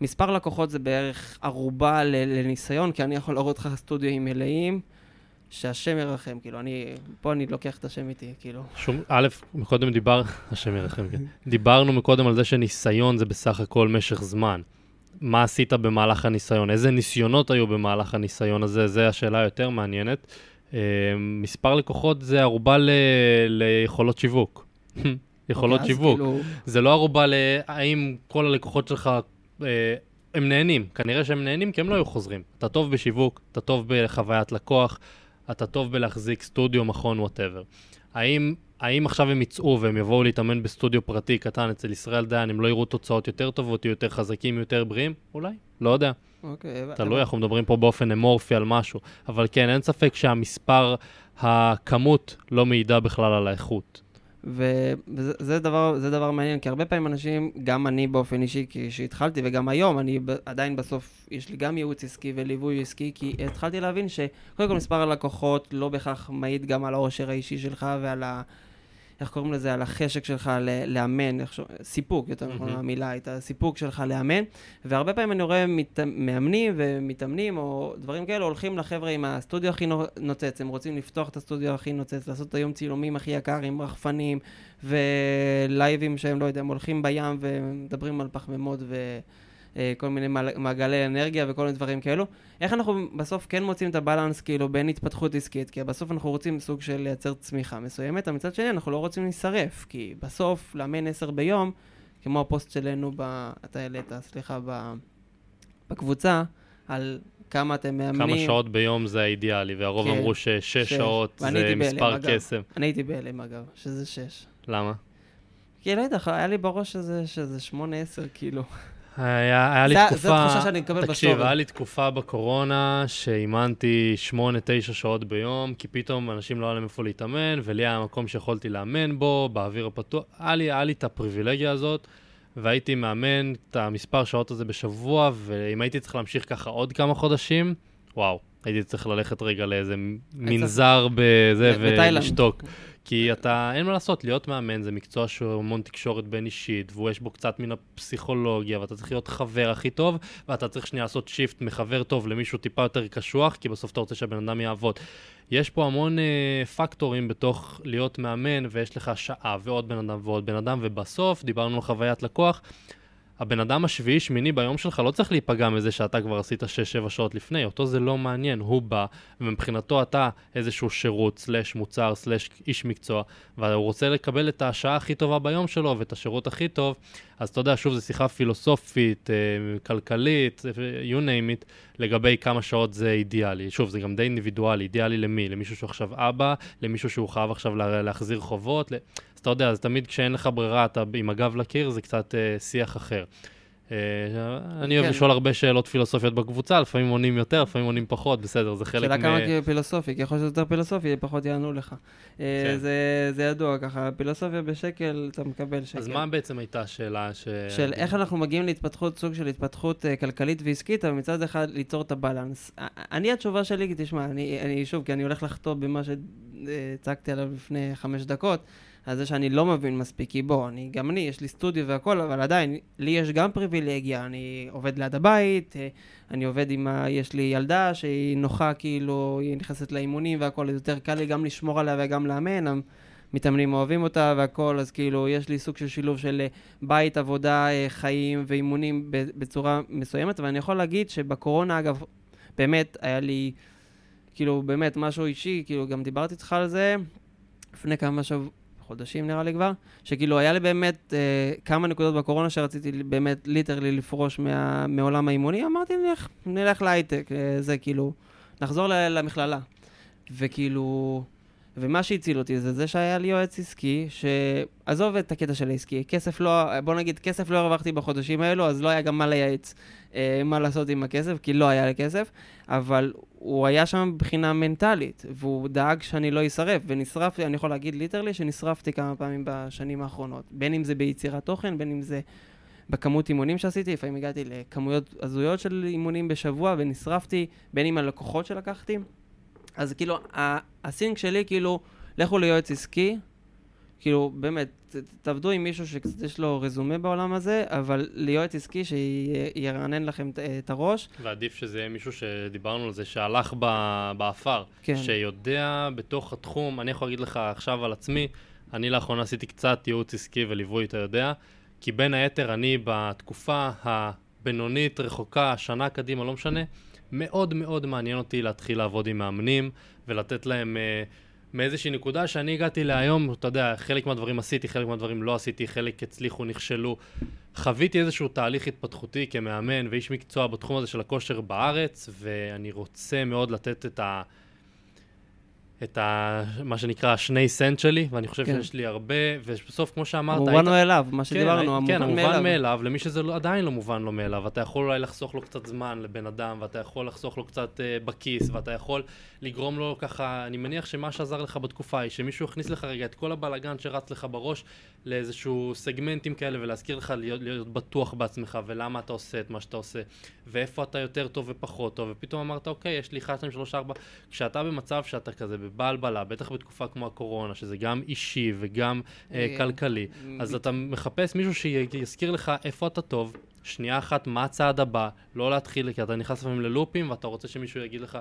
מספר לקוחות זה בערך ערובה לניסיון, כי אני יכול להראות לך סטודיו מלאים, שהשם ירחם, כאילו, אני, פה אני לוקח את השם איתי, כאילו. שום, א', מקודם דיבר, השם ירחם, כן. דיברנו מקודם על זה שניסיון זה בסך הכל משך זמן. מה עשית במהלך הניסיון? איזה ניסיונות היו במהלך הניסיון הזה? זו השאלה היותר מעניינת. אה, מספר לקוחות זה ערובה ל, ליכולות שיווק. יכולות אוקיי, אז שיווק. כאילו, זה לא ערובה להאם כל הלקוחות שלך, הם נהנים. כנראה שהם נהנים כי הם לא היו חוזרים. אתה טוב בשיווק, אתה טוב בחוויית לקוח, אתה טוב בלהחזיק סטודיו, מכון, whatever. האם, האם עכשיו הם יצאו והם יבואו להתאמן בסטודיו פרטי קטן אצל ישראל דיין, הם לא יראו תוצאות יותר טובות, יהיו יותר חזקים, יותר בריאים? אולי, לא יודע. אוקיי, תלוי, אנחנו מדברים פה באופן אמורפי על משהו. אבל כן, אין ספק שהמספר, הכמות, לא מעידה בכלל על האיכות. וזה זה דבר, דבר מעניין, כי הרבה פעמים אנשים, גם אני באופן אישי, כשהתחלתי, וגם היום, אני עדיין בסוף, יש לי גם ייעוץ עסקי וליווי עסקי, כי התחלתי להבין שקודם כל מספר הלקוחות לא בהכרח מעיד גם על העושר האישי שלך ועל ה... איך קוראים לזה? על החשק שלך ל- לאמן, איך ש... סיפוק, יותר נכון מהמם. המילה, את הסיפוק שלך לאמן. והרבה פעמים אני רואה מת... מאמנים ומתאמנים, או דברים כאלה, הולכים לחבר'ה עם הסטודיו הכי נו- נוצץ, הם רוצים לפתוח את הסטודיו הכי נוצץ, לעשות היום צילומים הכי יקר עם רחפנים, ולייבים שהם, לא יודע, הם הולכים בים ומדברים על פחמימות וכל מיני מעל- מעגלי אנרגיה וכל מיני דברים כאלו. איך אנחנו בסוף כן מוצאים את הבלנס כאילו בין התפתחות עסקית? כי בסוף אנחנו רוצים סוג של לייצר צמיחה מסוימת, אבל מצד שני אנחנו לא רוצים להישרף, כי בסוף לאמן עשר ביום, כמו הפוסט שלנו, ב... אתה העלית, סליחה, ב... בקבוצה, על כמה אתם מאמנים. כמה שעות ביום זה האידיאלי, והרוב כן, אמרו ששש שש. שעות זה מספר. קסם. אני הייתי בהלם אגב, שזה שש. למה? כי לא יודע, היה לי בראש שזה, שזה שמונה, עשר, כאילו. היה, היה לי זה- תקופה... זו התחושה שאני מקבל תקשיב, בסטורי. היה לי תקופה בקורונה שאימנתי שמונה, תשע שעות ביום, כי פתאום אנשים לא היה להם איפה להתאמן, ולי היה מקום שיכולתי לאמן בו, באוויר הפתוח. היה לי, היה לי את הפריבילגיה הזאת, והייתי מאמן את המספר שעות הזה בשבוע, ואם הייתי צריך להמשיך ככה עוד כמה חודשים, וואו, הייתי צריך ללכת רגע לאיזה מנזר בזה. ולשתוק. כי אתה, אין מה לעשות, להיות מאמן זה מקצוע שהוא המון תקשורת בין אישית, ויש בו קצת מן הפסיכולוגיה, ואתה צריך להיות חבר הכי טוב, ואתה צריך שנייה לעשות שיפט מחבר טוב למישהו טיפה יותר קשוח, כי בסוף אתה רוצה שהבן אדם יעבוד. יש פה המון אה, פקטורים בתוך להיות מאמן, ויש לך שעה ועוד בן אדם ועוד בן אדם, ובסוף, דיברנו על חוויית לקוח, הבן אדם השביעי, שמיני ביום שלך לא צריך להיפגע מזה שאתה כבר עשית 6-7 שעות לפני, אותו זה לא מעניין, הוא בא, ומבחינתו אתה איזשהו שירות, סלש מוצר, סלש איש מקצוע, והוא רוצה לקבל את השעה הכי טובה ביום שלו ואת השירות הכי טוב, אז אתה יודע, שוב, זו שיחה פילוסופית, אה, כלכלית, אה, you name it, לגבי כמה שעות זה אידיאלי. שוב, זה גם די אינדיבידואלי, אידיאלי למי? למישהו שהוא עכשיו אבא, למישהו שהוא חייב עכשיו לה- להחזיר חובות, אתה יודע, אז תמיד כשאין לך ברירה, אתה עם הגב לקיר, זה קצת אה, שיח אחר. אה, אני אוהב כן. לשאול הרבה שאלות פילוסופיות בקבוצה, לפעמים עונים יותר, לפעמים עונים פחות, בסדר, זה חלק שאלה מ... כמה כאילו פילוסופי, ככל שזה יותר פילוסופי, פחות יענו לך. אה, כן. זה, זה ידוע ככה, פילוסופיה בשקל, אתה מקבל שקל. אז מה בעצם הייתה השאלה ש... של איך אנחנו מגיעים להתפתחות, סוג של התפתחות אה, כלכלית ועסקית, אבל מצד אחד ליצור את הבלנס. אני, התשובה שלי, תשמע, אני, אני שוב, כי אני הולך לחטוא במה שהצגתי עליו לפני חמש דקות, על זה שאני לא מבין מספיק, כי בוא, אני, גם אני, יש לי סטודיו והכל, אבל עדיין, לי יש גם פריבילגיה, אני עובד ליד הבית, אה, אני עובד עם ה... יש לי ילדה שהיא נוחה, כאילו, היא נכנסת לאימונים והכל, אז יותר קל לי גם לשמור עליה וגם לאמן. המתאמנים אוהבים אותה והכל, אז כאילו, יש לי סוג של שילוב של אה, בית, עבודה, אה, חיים ואימונים בצורה מסוימת, אבל אני יכול להגיד שבקורונה, אגב, באמת, היה לי, כאילו, באמת, משהו אישי, כאילו, גם דיברתי איתך על זה לפני כמה שב... חודשים נראה לי כבר, שכאילו היה לי באמת אה, כמה נקודות בקורונה שרציתי באמת ליטרלי לפרוש מה, מעולם האימוני, אמרתי נלך, נלך להייטק, אה, זה כאילו, נחזור ל- למכללה. וכאילו, ומה שהציל אותי זה זה שהיה לי יועץ עסקי, שעזוב את הקטע של העסקי, כסף לא, בוא נגיד, כסף לא הרווחתי בחודשים האלו, אז לא היה גם מה לייעץ אה, מה לעשות עם הכסף, כי לא היה לי כסף, אבל הוא היה שם מבחינה מנטלית, והוא דאג שאני לא אשרף, ונשרפתי, אני יכול להגיד literally שנשרפתי כמה פעמים בשנים האחרונות, בין אם זה ביצירת תוכן, בין אם זה בכמות אימונים שעשיתי, לפעמים הגעתי לכמויות הזויות של אימונים בשבוע ונשרפתי, בין אם הלקוחות שלקחתי. אז כאילו, הסינק שלי, כאילו, לכו ליועץ עסקי, כאילו, באמת, תעבדו עם מישהו שקצת יש לו רזומה בעולם הזה, אבל ליועץ עסקי שירענן לכם את הראש. ועדיף שזה יהיה מישהו שדיברנו על זה, שהלך באפר, כן. שיודע בתוך התחום, אני יכול להגיד לך עכשיו על עצמי, אני לאחרונה עשיתי קצת ייעוץ עסקי וליווי, אתה יודע, כי בין היתר אני בתקופה הבינונית, רחוקה, שנה קדימה, לא משנה, מאוד מאוד מעניין אותי להתחיל לעבוד עם מאמנים ולתת להם... אה, מאיזושהי נקודה שאני הגעתי להיום, אתה יודע, חלק מהדברים עשיתי, חלק מהדברים לא עשיתי, חלק הצליחו, נכשלו. חוויתי איזשהו תהליך התפתחותי כמאמן ואיש מקצוע בתחום הזה של הכושר בארץ, ואני רוצה מאוד לתת את ה... את ה, מה שנקרא השני סנט שלי, ואני חושב כן. שיש לי הרבה, ובסוף, כמו שאמרת... מובן היית... מאליו, מה שדיברנו, כן, המובן כן, מאליו. כן, המובן מאליו, למי שזה לא, עדיין לא מובן לו מאליו. אתה יכול אולי לחסוך לו קצת זמן לבן אדם, ואתה יכול לחסוך לו קצת uh, בכיס, ואתה יכול לגרום לו ככה, אני מניח שמה שעזר לך בתקופה היא שמישהו הכניס לך רגע את כל הבלאגן שרץ לך בראש לאיזשהו סגמנטים כאלה, ולהזכיר לך להיות, להיות בטוח בעצמך, ולמה אתה עושה את מה שאתה עושה, ואיפה אתה יותר טוב ופחות טוב, ופתאום אמרת, אוקיי, יש לי 1, 2, 3, 4. כשאתה במצב שאתה כזה בבעל בלה, בטח בתקופה כמו הקורונה, שזה גם אישי וגם אה, כלכלי, אז אתה מחפש מישהו שיזכיר לך איפה אתה טוב, שנייה אחת, מה הצעד הבא, לא להתחיל, כי אתה נכנס לפעמים ללופים ואתה רוצה שמישהו יגיד לך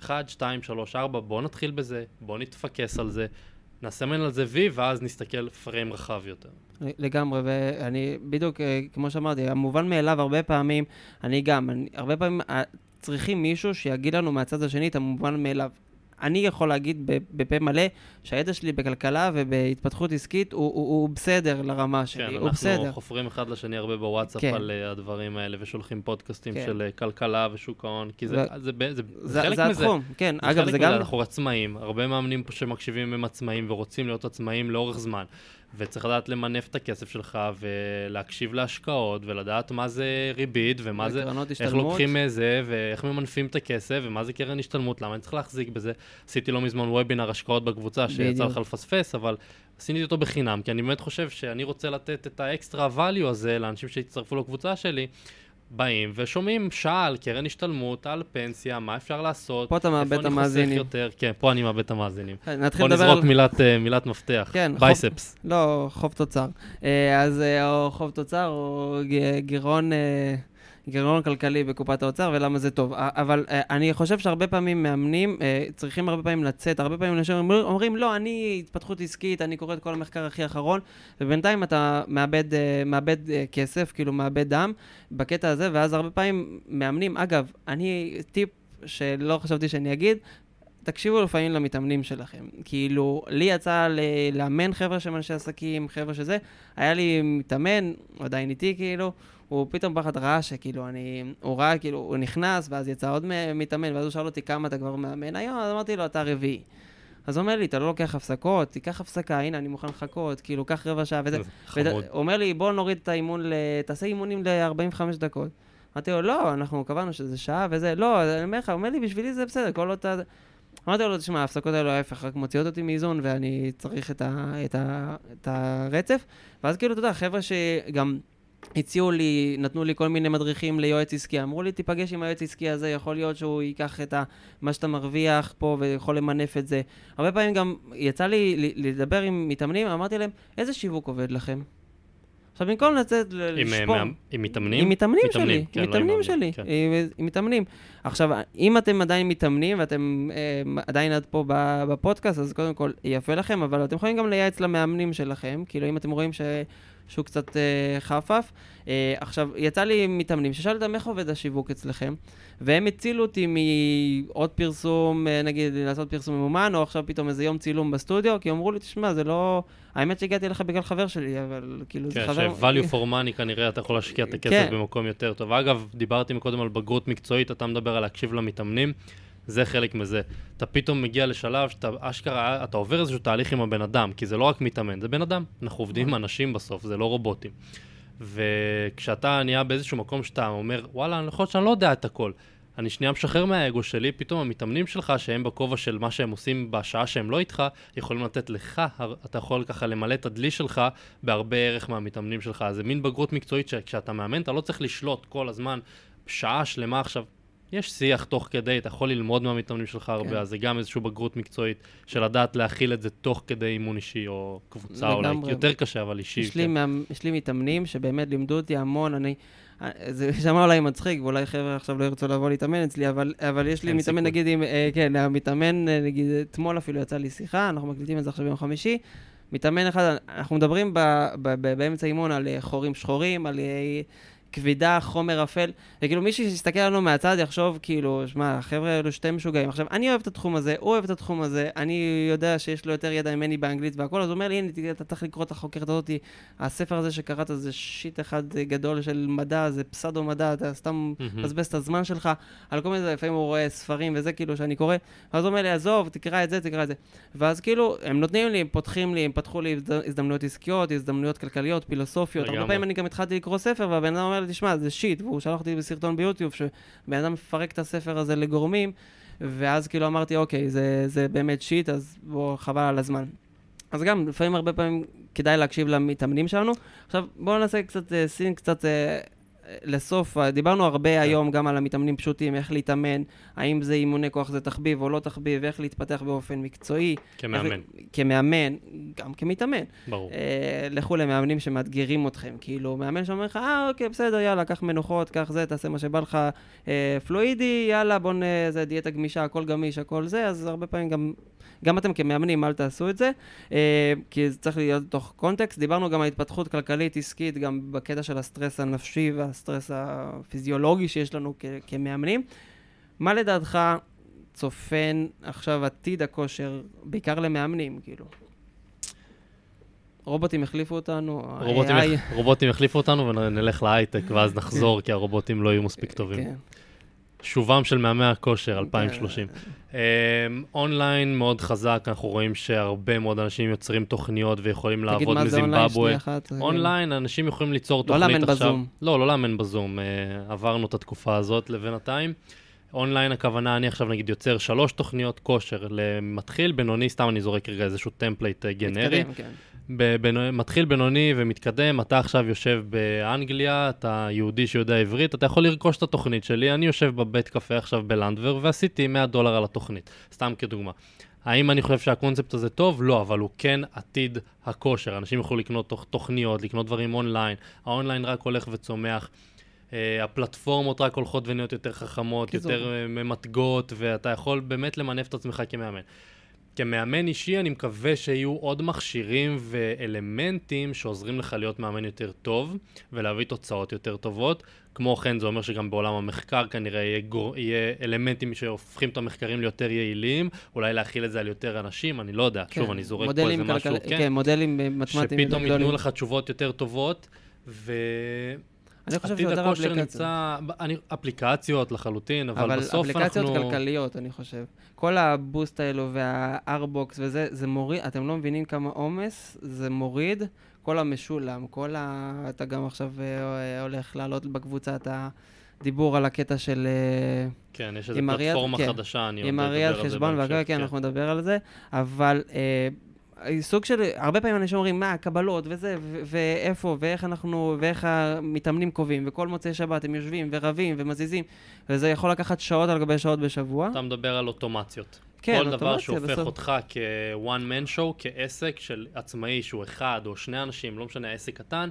1, 2, 3, 4, בוא נתחיל בזה, בוא נתפקס על זה, נסמן על זה וי, ואז נסתכל פריים רחב יותר. לגמרי, ואני בדיוק, אה, כמו שאמרתי, המובן מאליו הרבה פעמים, אני גם, אני, הרבה פעמים אה, צריכים מישהו שיגיד לנו מהצד השני את המובן מאליו. אני יכול להגיד בפה מלא שהידע שלי בכלכלה ובהתפתחות עסקית הוא, הוא, הוא בסדר לרמה שלי, כן, הוא בסדר. כן, אנחנו חופרים אחד לשני הרבה בוואטסאפ כן. על uh, הדברים האלה ושולחים פודקאסטים כן. של uh, כלכלה ושוק ההון, כי זה, ו... זה, זה, זה, זה חלק זה מזה. התחום, כן. זה אגב, זה גם... אנחנו עצמאים, הרבה מאמנים פה שמקשיבים הם עצמאים ורוצים להיות עצמאים לאורך זמן. וצריך לדעת למנף את הכסף שלך ולהקשיב להשקעות ולדעת מה זה ריבית ומה זה, איך לוקחים מזה ואיך ממנפים את הכסף ומה זה קרן השתלמות, למה אני צריך להחזיק בזה. עשיתי לא מזמן וובינר השקעות בקבוצה שיצא לך לפספס, אבל עשיתי אותו בחינם, כי אני באמת חושב שאני רוצה לתת את ה extra value הזה לאנשים שהצטרפו לקבוצה שלי. באים ושומעים שעה על קרן השתלמות, על פנסיה, מה אפשר לעשות. פה אתה מאבד את המאזינים. יותר, כן, פה אני מאבד את המאזינים. כן, נתחיל לדבר על... בוא נזרוק מילת, אה, מילת מפתח, כן, biceps. חוב, לא, חוב תוצר. אה, אז אה, או חוב תוצר או גירעון... אה, גירעון כלכלי בקופת האוצר ולמה זה טוב. אבל אה, אני חושב שהרבה פעמים מאמנים אה, צריכים הרבה פעמים לצאת, הרבה פעמים אנשים אומרים, לא, אני התפתחות עסקית, אני קורא את כל המחקר הכי אחרון, ובינתיים אתה מאבד, uh, מאבד כסף, כאילו מאבד דם בקטע הזה, ואז הרבה פעמים מאמנים, אגב, אני, טיפ שלא חשבתי שאני אגיד, תקשיבו לפעמים למתאמנים שלכם. כאילו, לי יצא לאמן חבר'ה שהם אנשי עסקים, חבר'ה שזה, היה לי מתאמן, הוא עדיין איתי כאילו, הוא פתאום פחד ראה שכאילו אני, הוא ראה כאילו, הוא נכנס, ואז יצא עוד מתאמן, ואז הוא שאל אותי כמה אתה כבר מאמן היום, אז אמרתי לו, אתה רביעי. אז הוא אומר לי, אתה לא לוקח הפסקות, תיקח הפסקה, הנה, אני מוכן לחכות, כאילו, קח רבע שעה וזה. חמוד. הוא אומר לי, בוא נוריד את האימון, ל... תעשה אימונים ל-45 דקות. אמרתי לו, לא, אנחנו קבענו שזה שעה וזה, לא, אני אומר לך, הוא אומר לי, בשבילי זה בסדר, כל עוד אתה... אמרתי לו, תשמע, ההפסקות האלו ההפך, רק מוציאות אותי מאיזון ואני צריך את, ה, את, ה, את הרצף. ואז כאילו, אתה יודע, חבר'ה שגם הציעו לי, נתנו לי כל מיני מדריכים ליועץ עסקי, אמרו לי, תיפגש עם היועץ עסקי הזה, יכול להיות שהוא ייקח את ה, מה שאתה מרוויח פה ויכול למנף את זה. הרבה פעמים גם יצא לי לדבר עם מתאמנים, אמרתי להם, איזה שיווק עובד לכם? עכשיו, במקום לצאת לשפור... עם, עם מתאמנים? עם מתאמנים שלי, כן, עם לא מתאמנים שלי, כן. עם, עם מתאמנים. עכשיו, אם אתם עדיין מתאמנים ואתם אה, עדיין עד פה בפודקאסט, אז קודם כל יפה לכם, אבל אתם יכולים גם לייעץ למאמנים שלכם, כאילו אם אתם רואים ש... שהוא קצת אה, חפף. אה, עכשיו, יצא לי מתאמנים ששאלתי אותם איך עובד השיווק אצלכם, והם הצילו אותי מעוד פרסום, אה, נגיד לעשות פרסום ממומן, או עכשיו פתאום איזה יום צילום בסטודיו, כי אמרו לי, תשמע, זה לא... האמת שהגעתי אליך בגלל חבר שלי, אבל כאילו כן, זה חבר... כן, ש-value for money כנראה אתה יכול להשקיע את הכסף כן. במקום יותר טוב. אגב, דיברתי מקודם על בגרות מקצועית, אתה מדבר על להקשיב למתאמנים. זה חלק מזה. אתה פתאום מגיע לשלב שאתה אשכרה, אתה עובר איזשהו תהליך עם הבן אדם, כי זה לא רק מתאמן, זה בן אדם. אנחנו עובדים עם אנשים בסוף, זה לא רובוטים. וכשאתה נהיה באיזשהו מקום שאתה אומר, וואלה, יכול להיות שאני לא יודע את הכל. אני שנייה משחרר מהאגו שלי, פתאום המתאמנים שלך, שהם בכובע של מה שהם עושים בשעה שהם לא איתך, יכולים לתת לך, אתה יכול ככה למלא את הדלי שלך בהרבה ערך מהמתאמנים שלך. זה מין בגרות מקצועית שכשאתה מאמן, אתה לא צריך לשלוט כל הזמן, שעה שלמה עכשיו. יש שיח תוך כדי, אתה יכול ללמוד מהמתאמנים שלך הרבה, כן. אז זה גם איזושהי בגרות מקצועית של לדעת להכיל את זה תוך כדי אימון אישי או קבוצה, אולי יותר קשה, אבל אישי. יש, כן. לי, מה, יש לי מתאמנים שבאמת לימדו אותי המון, אני... זה יישמע אולי מצחיק, ואולי חבר'ה עכשיו לא ירצו לבוא להתאמן אצלי, אבל, אבל יש לי מתאמן, נגיד, עם, אה, כן, המתאמן, אה, נגיד, אתמול אפילו יצא לי שיחה, אנחנו מקליטים את זה עכשיו ביום חמישי. מתאמן אחד, אנחנו מדברים ב, ב, ב, באמצע אימון על אה, חורים שחורים, על כבידה, חומר אפל, וכאילו מישהו שיסתכל עלינו מהצד יחשוב, כאילו, שמע, החבר'ה האלו שתי משוגעים. עכשיו, אני אוהב את התחום הזה, הוא אוהב את התחום הזה, אני יודע שיש לו יותר ידע ממני באנגלית והכל, אז הוא אומר לי, הנה, אתה צריך לקרוא את החוקרת הזאתי, הספר הזה שקראת זה שיט אחד גדול של מדע, זה פסדו מדע, אתה סתם מבזבז את הזמן שלך על כל מיני, לפעמים הוא רואה ספרים וזה, כאילו, שאני קורא, ואז הוא אומר לי, עזוב, תקרא את זה, תקרא את זה. ואז כאילו, הם נותנים לי, הם פותחים לי, הם פתחו לי הזדמנויות עסקיות, הזדמנויות כלכליות, פילוסופיות. הרבה פעמים אני גם התחלתי לקרוא ספר, והבן אדם אומר לי, תשמע, זה שיט, והוא שלח אותי בסרטון ביוטיוב, שבן אדם מפרק את הספר הזה לגורמים, ואז כאילו אמרתי, אוקיי, זה, זה באמת שיט, אז בוא, חבל על הזמן. אז גם, לפעמים, הרבה פעמים כדאי להקשיב למתאמנים שלנו. עכשיו, בואו נעשה קצת אה, סין, קצת אה, לסוף, דיברנו הרבה כן. היום גם על המתאמנים פשוטים, איך להתאמן, האם זה אימוני כוח זה תחביב או לא תחביב, איך להתפתח באופן מקצועי. כמאמן. איך, כמאמן, גם כמתאמן. ברור. אה, לכו למאמנים שמאתגרים אתכם, כאילו, מאמן שאומר לך, אה, אוקיי, בסדר, יאללה, קח מנוחות, קח זה, תעשה מה שבא לך אה, פלואידי, יאללה, בוא נ... זה דיאטה גמישה, הכל גמיש, הכל זה, אז הרבה פעמים גם גם אתם כמאמנים, אל תעשו את זה, אה, כי זה צריך להיות תוך קונטקסט. דיברנו גם על התפתחות כלכלית עסקית, גם בקטע של הסטרס הנפשי והסטרס הפיזיולוגי שיש לנו כמאמנים. מה לדעתך צופן עכשיו עתיד הכושר, בעיקר למאמנים, כאילו? רובוטים החליפו אותנו, רובוטים, AI... רובוטים החליפו אותנו ונלך להייטק ואז נחזור, כי הרובוטים לא יהיו מספיק טובים. כן. שובם של מאמי הכושר 2030. אמ, אונליין מאוד חזק, אנחנו רואים שהרבה מאוד אנשים יוצרים תוכניות ויכולים לעבוד מזימבבואה. אונליין, אנשים יכולים ליצור לא תוכנית עכשיו. לא לאמן בזום. לא, לא לאמן בזום, אה, עברנו את התקופה הזאת לבינתיים. אונליין הכוונה, אני עכשיו נגיד יוצר שלוש תוכניות כושר למתחיל, בינוני, סתם אני זורק רגע איזשהו template אה, גנרי. מתקדם, כן. בבינוני, מתחיל בינוני ומתקדם, אתה עכשיו יושב באנגליה, אתה יהודי שיודע עברית, אתה יכול לרכוש את התוכנית שלי, אני יושב בבית קפה עכשיו בלנדוור ועשיתי 100 דולר על התוכנית, סתם כדוגמה. האם אני חושב שהקונספט הזה טוב? לא, אבל הוא כן עתיד הכושר. אנשים יוכלו לקנות תוך, תוכניות, לקנות דברים אונליין, האונליין רק הולך וצומח. אה, הפלטפורמות רק הולכות ונהיות יותר חכמות, יותר אה, ממתגות, ואתה יכול באמת למנף את עצמך כמאמן. כמאמן אישי אני מקווה שיהיו עוד מכשירים ואלמנטים שעוזרים לך להיות מאמן יותר טוב ולהביא תוצאות יותר טובות. כמו כן זה אומר שגם בעולם המחקר כנראה יהיה, גור... יהיה אלמנטים שהופכים את המחקרים ליותר יעילים, אולי להכיל את זה על יותר אנשים, אני לא יודע. כן. שוב, אני זורק פה איזה משהו, כן. כן, מודלים מתמטיים. שפתאום ייתנו לך תשובות יותר טובות, ו... אני חושב שיותר אפליקציות. נמצא, אני, אפליקציות לחלוטין, אבל, אבל בסוף אנחנו... אבל אפליקציות כלכליות, אני חושב. כל הבוסט האלו והארבוקס וזה, זה מוריד, אתם לא מבינים כמה עומס זה מוריד. כל המשולם, כל ה... אתה גם עכשיו אה, הולך לעלות בקבוצה את הדיבור על הקטע של... אה, כן, יש איזו פלטפורמה כן, חדשה, אני עוד אדבר על זה בהמשך. עם אריאל חשבון והכל, כן, כן, אנחנו נדבר על זה, אבל... אה, סוג של, הרבה פעמים אנשים אומרים, מה, קבלות וזה, ואיפה, ואיך אנחנו, ואיך המתאמנים קובעים, וכל מוצאי שבת הם יושבים ורבים ומזיזים, וזה יכול לקחת שעות על גבי שעות בשבוע. אתה מדבר על אוטומציות. כן, כל דבר שהופך בסוף. אותך כ-one man show, כעסק של עצמאי שהוא אחד או שני אנשים, לא משנה, עסק קטן,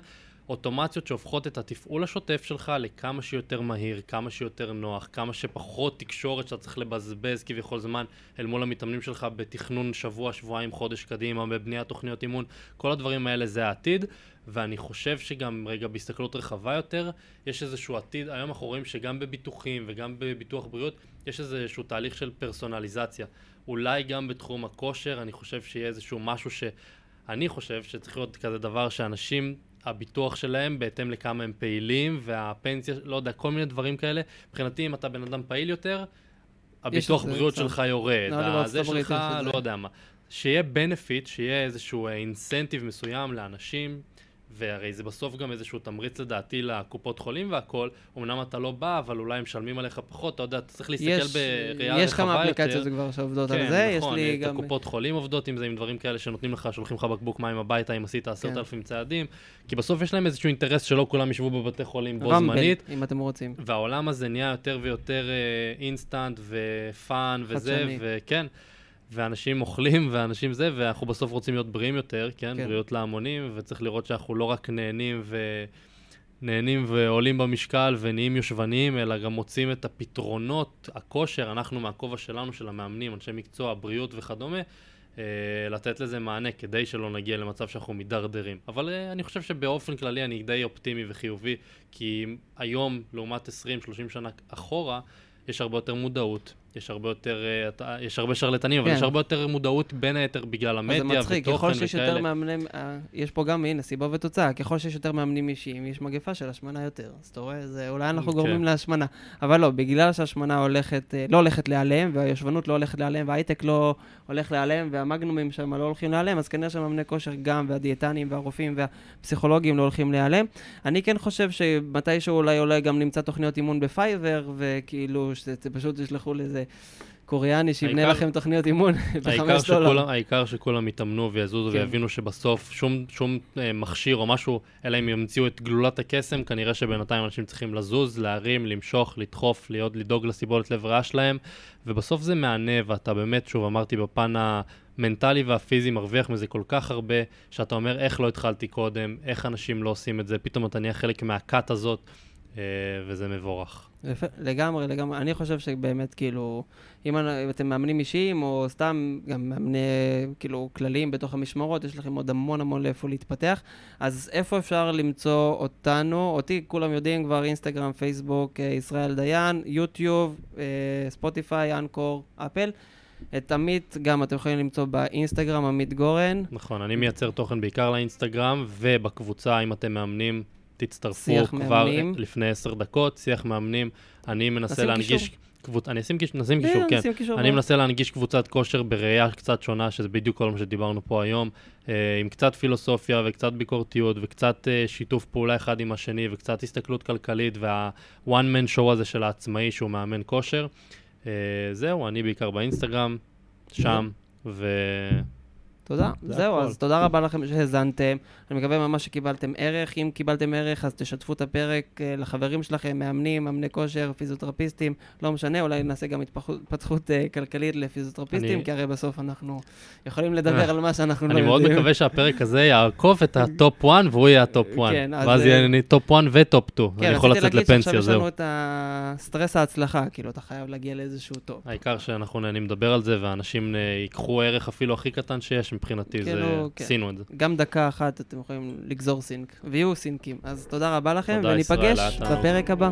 אוטומציות שהופכות את התפעול השוטף שלך לכמה שיותר מהיר, כמה שיותר נוח, כמה שפחות תקשורת שאתה צריך לבזבז כביכול זמן אל מול המתאמנים שלך בתכנון שבוע, שבועיים, חודש קדימה, בבניית תוכניות אימון, כל הדברים האלה זה העתיד, ואני חושב שגם, רגע, בהסתכלות רחבה יותר, יש איזשהו עתיד, היום אנחנו רואים שגם בביטוחים וגם בביטוח בריאות, יש איזשהו תהליך של פרסונליזציה. אולי גם בתחום הכושר, אני חושב שיהיה איזשהו משהו ש... אני חושב שצריך להיות כזה דבר שאנשים הביטוח שלהם בהתאם לכמה הם פעילים, והפנסיה, לא יודע, כל מיני דברים כאלה. מבחינתי, אם אתה בן אדם פעיל יותר, הביטוח בריאות קצת. שלך יורד, הזה הברית שלך, זה. לא יודע מה. שיהיה benefit, שיהיה איזשהו אינסנטיב מסוים לאנשים, והרי זה בסוף גם איזשהו תמריץ לדעתי לקופות חולים והכל, אמנם אתה לא בא, אבל אולי הם משלמים עליך פחות, אתה יודע, אתה צריך להסתכל יש, בראייה רחבה יותר. יש כמה אפליקציות כבר שעובדות על זה, יש נכון, לי את גם... הקופות חולים עובדות עם זה, עם דברים כאלה שנותנים לך, שולחים לך בקבוק מים הביתה אם עשית כן. עשרת אלפים צעדים, כי בסוף יש להם איזשהו אינטרס שלא כולם ישבו בבתי חולים בו רמבל, זמנית, אם אתם רוצים. והעולם הזה נהיה יותר ויותר אה, instant ו fun וזה. וכן, ואנשים אוכלים ואנשים זה, ואנחנו בסוף רוצים להיות בריאים יותר, כן, כן. בריאות להמונים, וצריך לראות שאנחנו לא רק נהנים ו... נהנים ועולים במשקל ונהיים יושבניים, אלא גם מוצאים את הפתרונות, הכושר, אנחנו מהכובע שלנו, של המאמנים, אנשי מקצוע, בריאות וכדומה, אה, לתת לזה מענה כדי שלא נגיע למצב שאנחנו מידרדרים. אבל אה, אני חושב שבאופן כללי אני די אופטימי וחיובי, כי היום, לעומת 20-30 שנה אחורה, יש הרבה יותר מודעות, יש הרבה יותר, אה, יש הרבה שרלטנים, אבל כן. יש הרבה יותר מודעות בין היתר בגלל המדיה זה מצחיק, ותוכן ככל שיש יותר וכאלה. מאמנים, אה, יש פה גם, הנה, סיבה ותוצאה, ככל שיש יותר מאמנים אישיים, יש מגפה של השמנה יותר. אז אתה רואה, זה, אולי אנחנו כן. גורמים להשמנה. אבל לא, בגלל שהשמנה הולכת, אה, לא הולכת להיעלם, והיושבנות לא הולכת להיעלם, וההייטק לא הולך להיעלם, והמגנומים שם לא הולכים להיעלם, אז כנראה שמאמני כושר גם, והדיאטנים, והרופאים, והפסיכולוגים לא הולכים להיעלם. אני כן חושב שמתישהו אולי אולי גם נמצא תוכניות אימון בפייבר, וכאילו, שזה פשוט ישלחו לאיזה... קוריאני שיבנה העיקר- לכם תוכניות אימון בחמש דולר. שכולם, העיקר שכולם יתאמנו ויזוזו כן. ויבינו שבסוף שום, שום אה, מכשיר או משהו, אלא אם ימציאו את גלולת הקסם, כנראה שבינתיים אנשים צריכים לזוז, להרים, למשוך, לדחוף, להיות, לדאוג לסיבולת לב ריאה שלהם, ובסוף זה מהנה, ואתה באמת, שוב אמרתי, בפן המנטלי והפיזי מרוויח מזה כל כך הרבה, שאתה אומר, איך לא התחלתי קודם, איך אנשים לא עושים את זה, פתאום אתה נהיה חלק מהכת הזאת, וזה מבורך. יפה, לגמרי, לגמרי. אני חושב שבאמת, כאילו, אם אתם מאמנים אישיים, או סתם גם מאמני, כאילו, כלליים בתוך המשמרות, יש לכם עוד המון המון לאיפה להתפתח. אז איפה אפשר למצוא אותנו? אותי כולם יודעים כבר, אינסטגרם, פייסבוק, אה, ישראל דיין, יוטיוב, אה, ספוטיפיי, אנקור, אפל. את עמית גם אתם יכולים למצוא באינסטגרם, עמית גורן. נכון, אני מייצר תוכן בעיקר לאינסטגרם, ובקבוצה, אם אתם מאמנים, תצטרפו כבר מאמנים. לפני עשר דקות, שיח מאמנים. אני מנסה להנגיש... קבוצ... אני אשים קישור, נשים כן, קישור, כן. קישור אני מנסה להנגיש קבוצת כושר בראייה קצת שונה, שזה בדיוק כל מה שדיברנו פה היום, אה, עם קצת פילוסופיה וקצת ביקורתיות וקצת אה, שיתוף פעולה אחד עם השני וקצת הסתכלות כלכלית וה-one man show הזה של העצמאי שהוא מאמן כושר. אה, זהו, אני בעיקר באינסטגרם, שם, ו... תודה. זה זהו, הכל. אז תודה רבה לכם שהאזנתם. אני מקווה ממש שקיבלתם ערך. אם קיבלתם ערך, אז תשתפו את הפרק אה, לחברים שלכם, מאמנים, מאמני כושר, פיזיותרפיסטים, לא משנה, אולי נעשה גם התפתחות- אה, כלכלית לפיזיותרפיסטים, אני- כי הרי בסוף אנחנו יכולים לדבר על מה שאנחנו לא אני יודעים. מאוד מקווה שהפרק הזה יעקוף את ה top 1 והוא יהיה ה top 1. כן, אז, ואז אה, יהיה לי top 1 ו top 2. כן, אני יכול רציתי לצאת להגיד שעכשיו לפנסיה, יש לנו זהו. את הסטרס ההצלחה, כאילו, אתה חייב להגיע לאיזשהו top. העיקר שאנחנו נהנים לדבר על זה, ואנשים אה, ייקחו ערך אפילו הכי קטן שיש, מבחינתי, זה... עשינו את זה. גם דקה אחת אתם יכולים לגזור סינק, ויהיו סינקים. אז תודה רבה לכם, וניפגש. בפרק הבא.